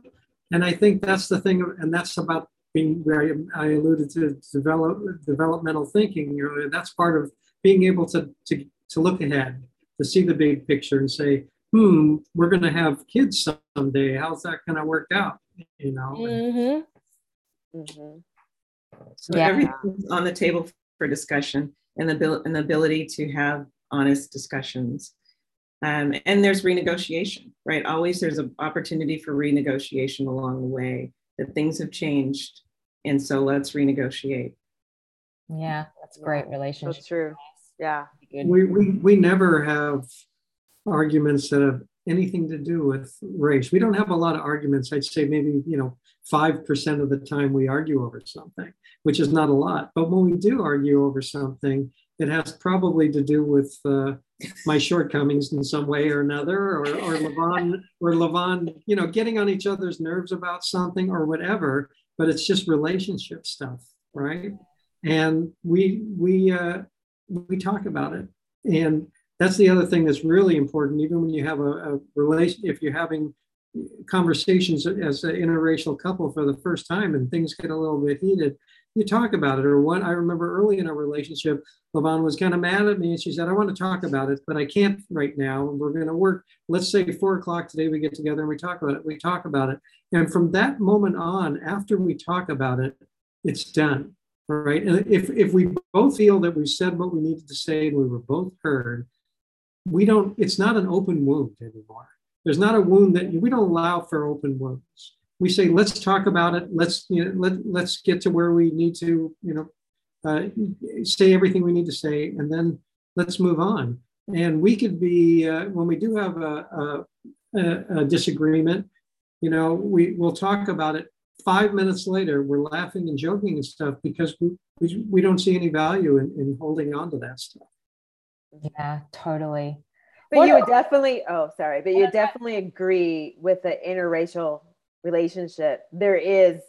Speaker 4: and I think that's the thing, and that's about being where I, I alluded to develop developmental thinking. You know, that's part of being able to to to look ahead, to see the big picture and say, hmm, we're going to have kids someday. How's that going to work out? You know?
Speaker 1: Mm-hmm. Mm-hmm.
Speaker 3: So yeah. everything's on the table for discussion and the, and the ability to have honest discussions. Um, and there's renegotiation, right? Always there's an opportunity for renegotiation along the way that things have changed. And so let's renegotiate.
Speaker 1: Yeah, that's great relationship.
Speaker 2: That's true. Yeah.
Speaker 4: We, we, we never have arguments that have anything to do with race. We don't have a lot of arguments. I'd say maybe, you know, 5% of the time we argue over something, which is not a lot. But when we do argue over something, it has probably to do with uh, my shortcomings in some way or another, or, or Levon, or Levon, you know, getting on each other's nerves about something or whatever. But it's just relationship stuff, right? And we we uh, we talk about it. And that's the other thing that's really important, even when you have a, a relation, if you're having conversations as an interracial couple for the first time and things get a little bit heated, you talk about it. Or one, I remember early in our relationship, Levon was kind of mad at me and she said, I want to talk about it, but I can't right now. We're going to work. Let's say four o'clock today, we get together and we talk about it. We talk about it. And from that moment on, after we talk about it, it's done. Right. And if, if we both feel that we said what we needed to say and we were both heard, we don't, it's not an open wound anymore. There's not a wound that we don't allow for open wounds. We say, let's talk about it. Let's, you know, let, let's get to where we need to, you know, uh, say everything we need to say, and then let's move on. And we could be, uh, when we do have a, a, a disagreement, you know, we will talk about it. Five minutes later, we're laughing and joking and stuff because we, we, we don't see any value in, in holding on to that stuff.
Speaker 1: Yeah, totally.
Speaker 2: But you would definitely, oh, sorry, but you definitely agree with the interracial relationship. There is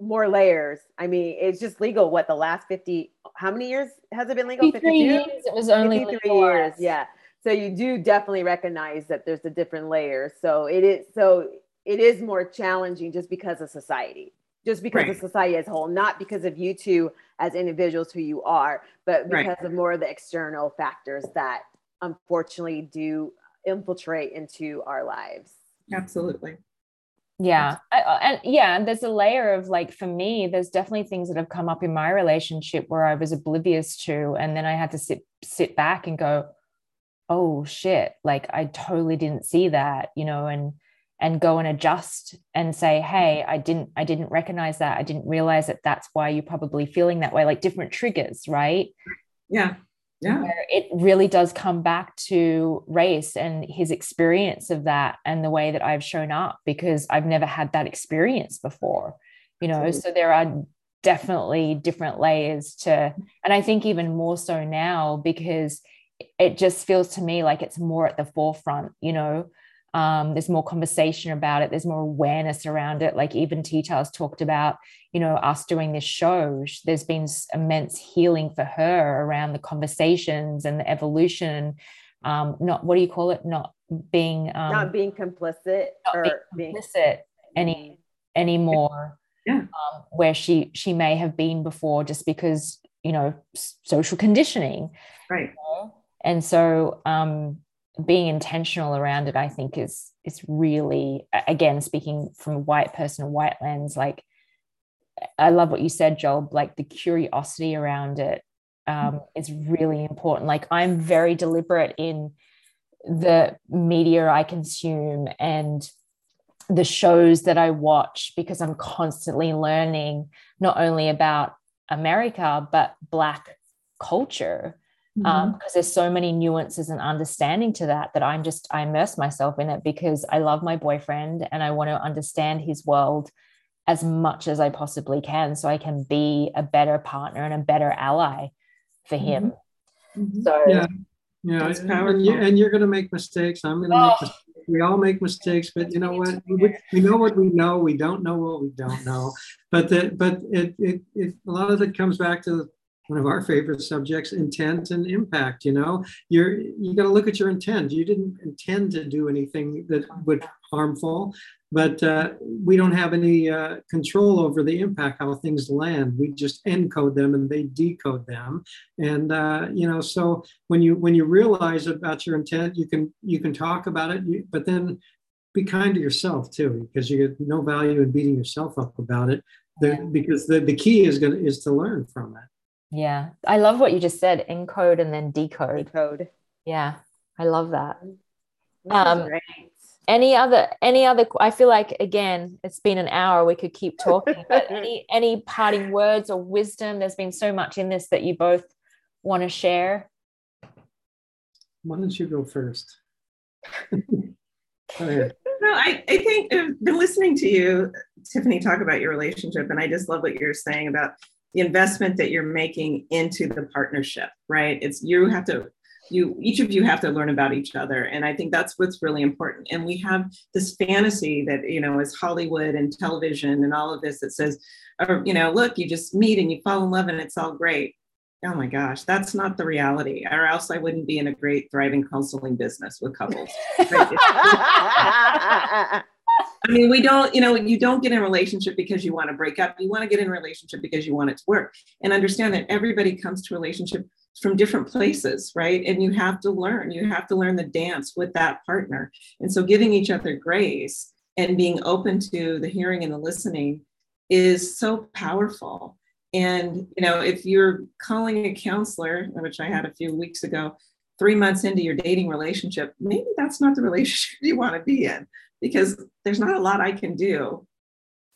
Speaker 2: more layers. I mean, it's just legal. What the last 50, how many years has it been legal?
Speaker 1: 52 years. It was only 53 years.
Speaker 2: Yeah. So you do definitely recognize that there's a different layer. So it is, so it is more challenging just because of society, just because right. of society as a whole, not because of you two as individuals who you are, but because right. of more of the external factors that unfortunately do infiltrate into our lives.
Speaker 3: Absolutely.
Speaker 1: Yeah. I, uh, and yeah, and there's a layer of like, for me, there's definitely things that have come up in my relationship where I was oblivious to, and then I had to sit, sit back and go, oh shit, like I totally didn't see that, you know, and, and go and adjust and say hey i didn't i didn't recognize that i didn't realize that that's why you're probably feeling that way like different triggers right
Speaker 3: yeah yeah.
Speaker 1: Where it really does come back to race and his experience of that and the way that i've shown up because i've never had that experience before you know? Absolutely. so there are definitely different layers to and i think even more so now because it just feels to me like it's more at the forefront you know um, there's more conversation about it there's more awareness around it like even Tita has talked about you know us doing this show there's been immense healing for her around the conversations and the evolution um, not what do you call it not being um,
Speaker 2: not being complicit not or
Speaker 1: being complicit any mm-hmm. anymore
Speaker 3: yeah. Um,
Speaker 1: where she she may have been before just because you know social conditioning
Speaker 3: right
Speaker 1: you know? and so um being intentional around it i think is is really again speaking from a white person a white lens like i love what you said joel like the curiosity around it um, is really important. Like i'm very deliberate in the media i consume and the shows that i watch because i'm constantly learning not only about america but black culture um, mm-hmm. um, because there's so many nuances and understanding to that that I'm just I immerse myself in it because I love my boyfriend and I want to understand his world as much as I possibly can so I can be a better partner and a better ally for him.
Speaker 4: Mm-hmm. mm-hmm. So yeah, yeah, and, you, and you're going to make mistakes. I'm going to oh. make mistakes. We all make mistakes, but you know what? We, we know what we know. We don't know what we don't know. But that, but it, it, it, a lot of it comes back to one of our favorite subjects intent and impact you know? You're you got to look at your intent. You didn't intend to do anything that would harmful but uh, we don't have any uh, control over the impact how things land. We just encode them and they decode them. And uh, you know so when you when you realize about your intent you can you can talk about it but then be kind to yourself too because you get no value in beating yourself up about it. The, because the, the key is going to is to learn from it
Speaker 1: yeah. I love what you just said encode and then decode.
Speaker 2: Decode.
Speaker 1: Yeah. I love that. Um, any other any other i feel like again it's been an hour we could keep talking but any any parting words or wisdom there's been so much in this that you both want to share
Speaker 4: why don't you go first
Speaker 3: go ahead. no I, I think i've been listening to you tiffany talk about your relationship and i just love what you're saying about the investment that you're making into the partnership, right? It's you have to you each of you have to learn about each other and i think that's what's really important and we have this fantasy that you know is hollywood and television and all of this that says or you know look you just meet and you fall in love and it's all great oh my gosh, that's not the reality, or else I wouldn't be in a great, thriving counseling business with couples. I mean, we don't, you know, you don't get in a relationship because you want to break up. You want to get in a relationship because you want it to work. And understand that everybody comes to relationship from different places, right? And you have to learn, you have to learn the dance with that partner. And so giving each other grace and being open to the hearing and the listening is so powerful. And you know, if you're calling a counselor, which I had a few weeks ago, three months into your dating relationship, maybe that's not the relationship you want to be in because there's not a lot I can do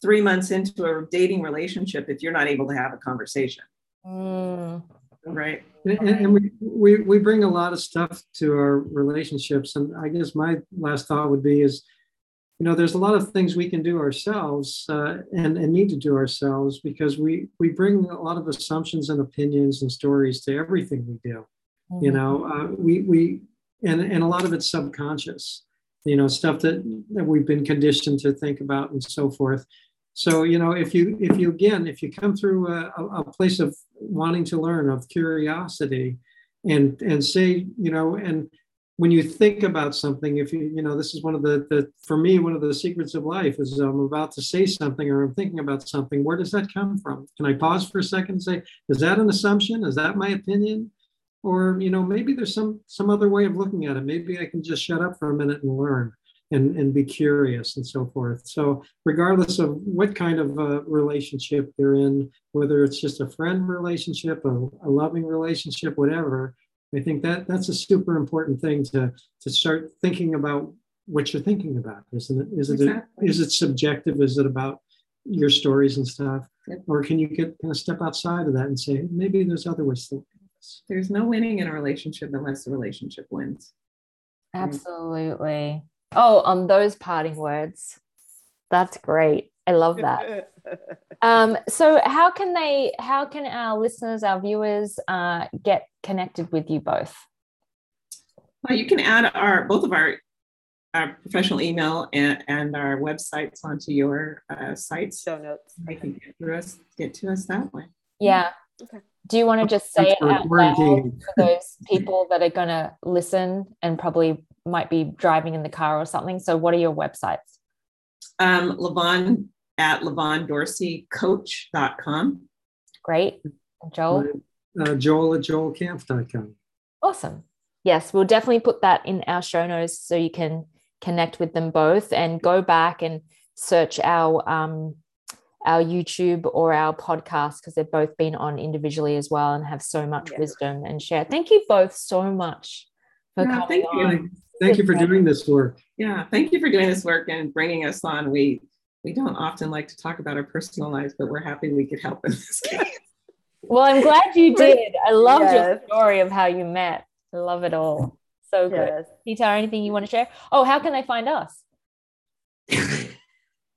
Speaker 3: three months into a dating relationship if you're not able to have a conversation. Mm. Right.
Speaker 4: And, and, we, we, we bring a lot of stuff to our relationships. And I guess my last thought would be is you know there's a lot of things we can do ourselves uh, and, and need to do ourselves because we we bring a lot of assumptions and opinions and stories to everything we do mm-hmm. you know uh, we we and and a lot of it's subconscious you know stuff that, that we've been conditioned to think about and so forth so you know if you if you again if you come through a, a place of wanting to learn of curiosity and and say you know and when you think about something, if you, you know, this is one of the, the, for me, one of the secrets of life is I'm about to say something or I'm thinking about something. Where does that come from? Can I pause for a second and say, is that an assumption? Is that my opinion? Or, you know, maybe there's some, some other way of looking at it. Maybe I can just shut up for a minute and learn and, and be curious and so forth. So regardless of what kind of a relationship they're in, whether it's just a friend relationship, a, a loving relationship, whatever, I think that that's a super important thing to to start thinking about what you're thinking about. Isn't it? Is it exactly. is it subjective? Is it about your stories and stuff, yep. or can you get kind of step outside of that and say maybe there's other ways to
Speaker 3: There's no winning in a relationship unless the relationship wins.
Speaker 1: Absolutely. Oh, on those parting words, that's great. I love that. um, so how can they, how can our listeners, our viewers uh, get connected with you both?
Speaker 3: Well, you can add our, both of our, our professional email and, and our websites onto your uh, sites.
Speaker 2: Show notes.
Speaker 3: They can get to us, get to us that way.
Speaker 1: Yeah. Okay. Do you want to just say it out loud for those people that are going to listen and probably might be driving in the car or something? So, what are your websites?
Speaker 3: Um, Levon at levondorseycoach.com.
Speaker 1: Great. Joel?
Speaker 4: Uh, Joel at joelkampf.com.
Speaker 1: Awesome. Yes, we'll definitely put that in our show notes so you can connect with them both and go back and search our um, our YouTube or our podcast because they've both been on individually as well and have so much yeah. wisdom and share. Thank you both so much for yeah, coming
Speaker 3: thank on.
Speaker 4: You. Thank you for doing this work.
Speaker 3: Yeah, thank you for doing this work and bringing us on. We we don't often like to talk about our personal lives, but we're happy we could help in this case.
Speaker 1: Well, I'm glad you did. I loved yes. your story of how you met. I love it all. So good. Yes. Tita, anything you want to share? Oh, how can they find us?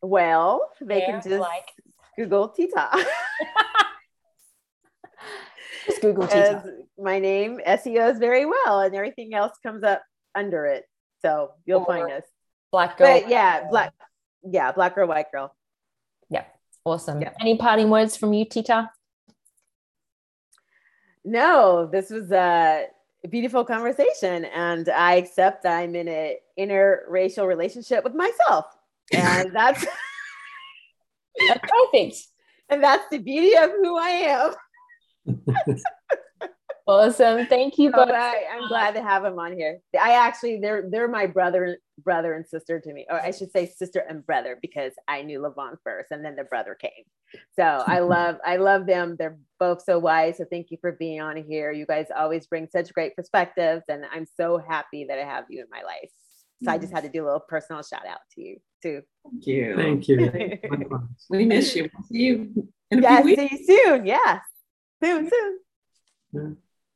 Speaker 2: well, they can just like Google Tita.
Speaker 1: just Google Tita.
Speaker 2: my name SEOs very well, and everything else comes up under it. So you'll or find us.
Speaker 1: Black girl.
Speaker 2: But yeah, black yeah, black girl, white girl.
Speaker 1: Yeah, awesome. Yeah. Any parting words from you, Tita?
Speaker 2: No, this was a beautiful conversation, and I accept that I'm in an interracial relationship with myself, and that's
Speaker 1: that's perfect.
Speaker 2: And that's the beauty of who I am.
Speaker 1: awesome. Thank you
Speaker 2: both. I, am glad to have them on here. I actually they're they're my brother brother and sister to me, or I should say sister and brother because I knew Levon first and then the brother came. So I love I love them. They're both so wise. So thank you for being on here. You guys always bring such great perspectives, and I'm so happy that I have you in my life. So I just had to do a little personal shout out to you too.
Speaker 3: Thank you.
Speaker 4: Thank you.
Speaker 3: we miss you. We'll see you.
Speaker 2: In a yes, see you soon. Yes, soon, soon. Yeah.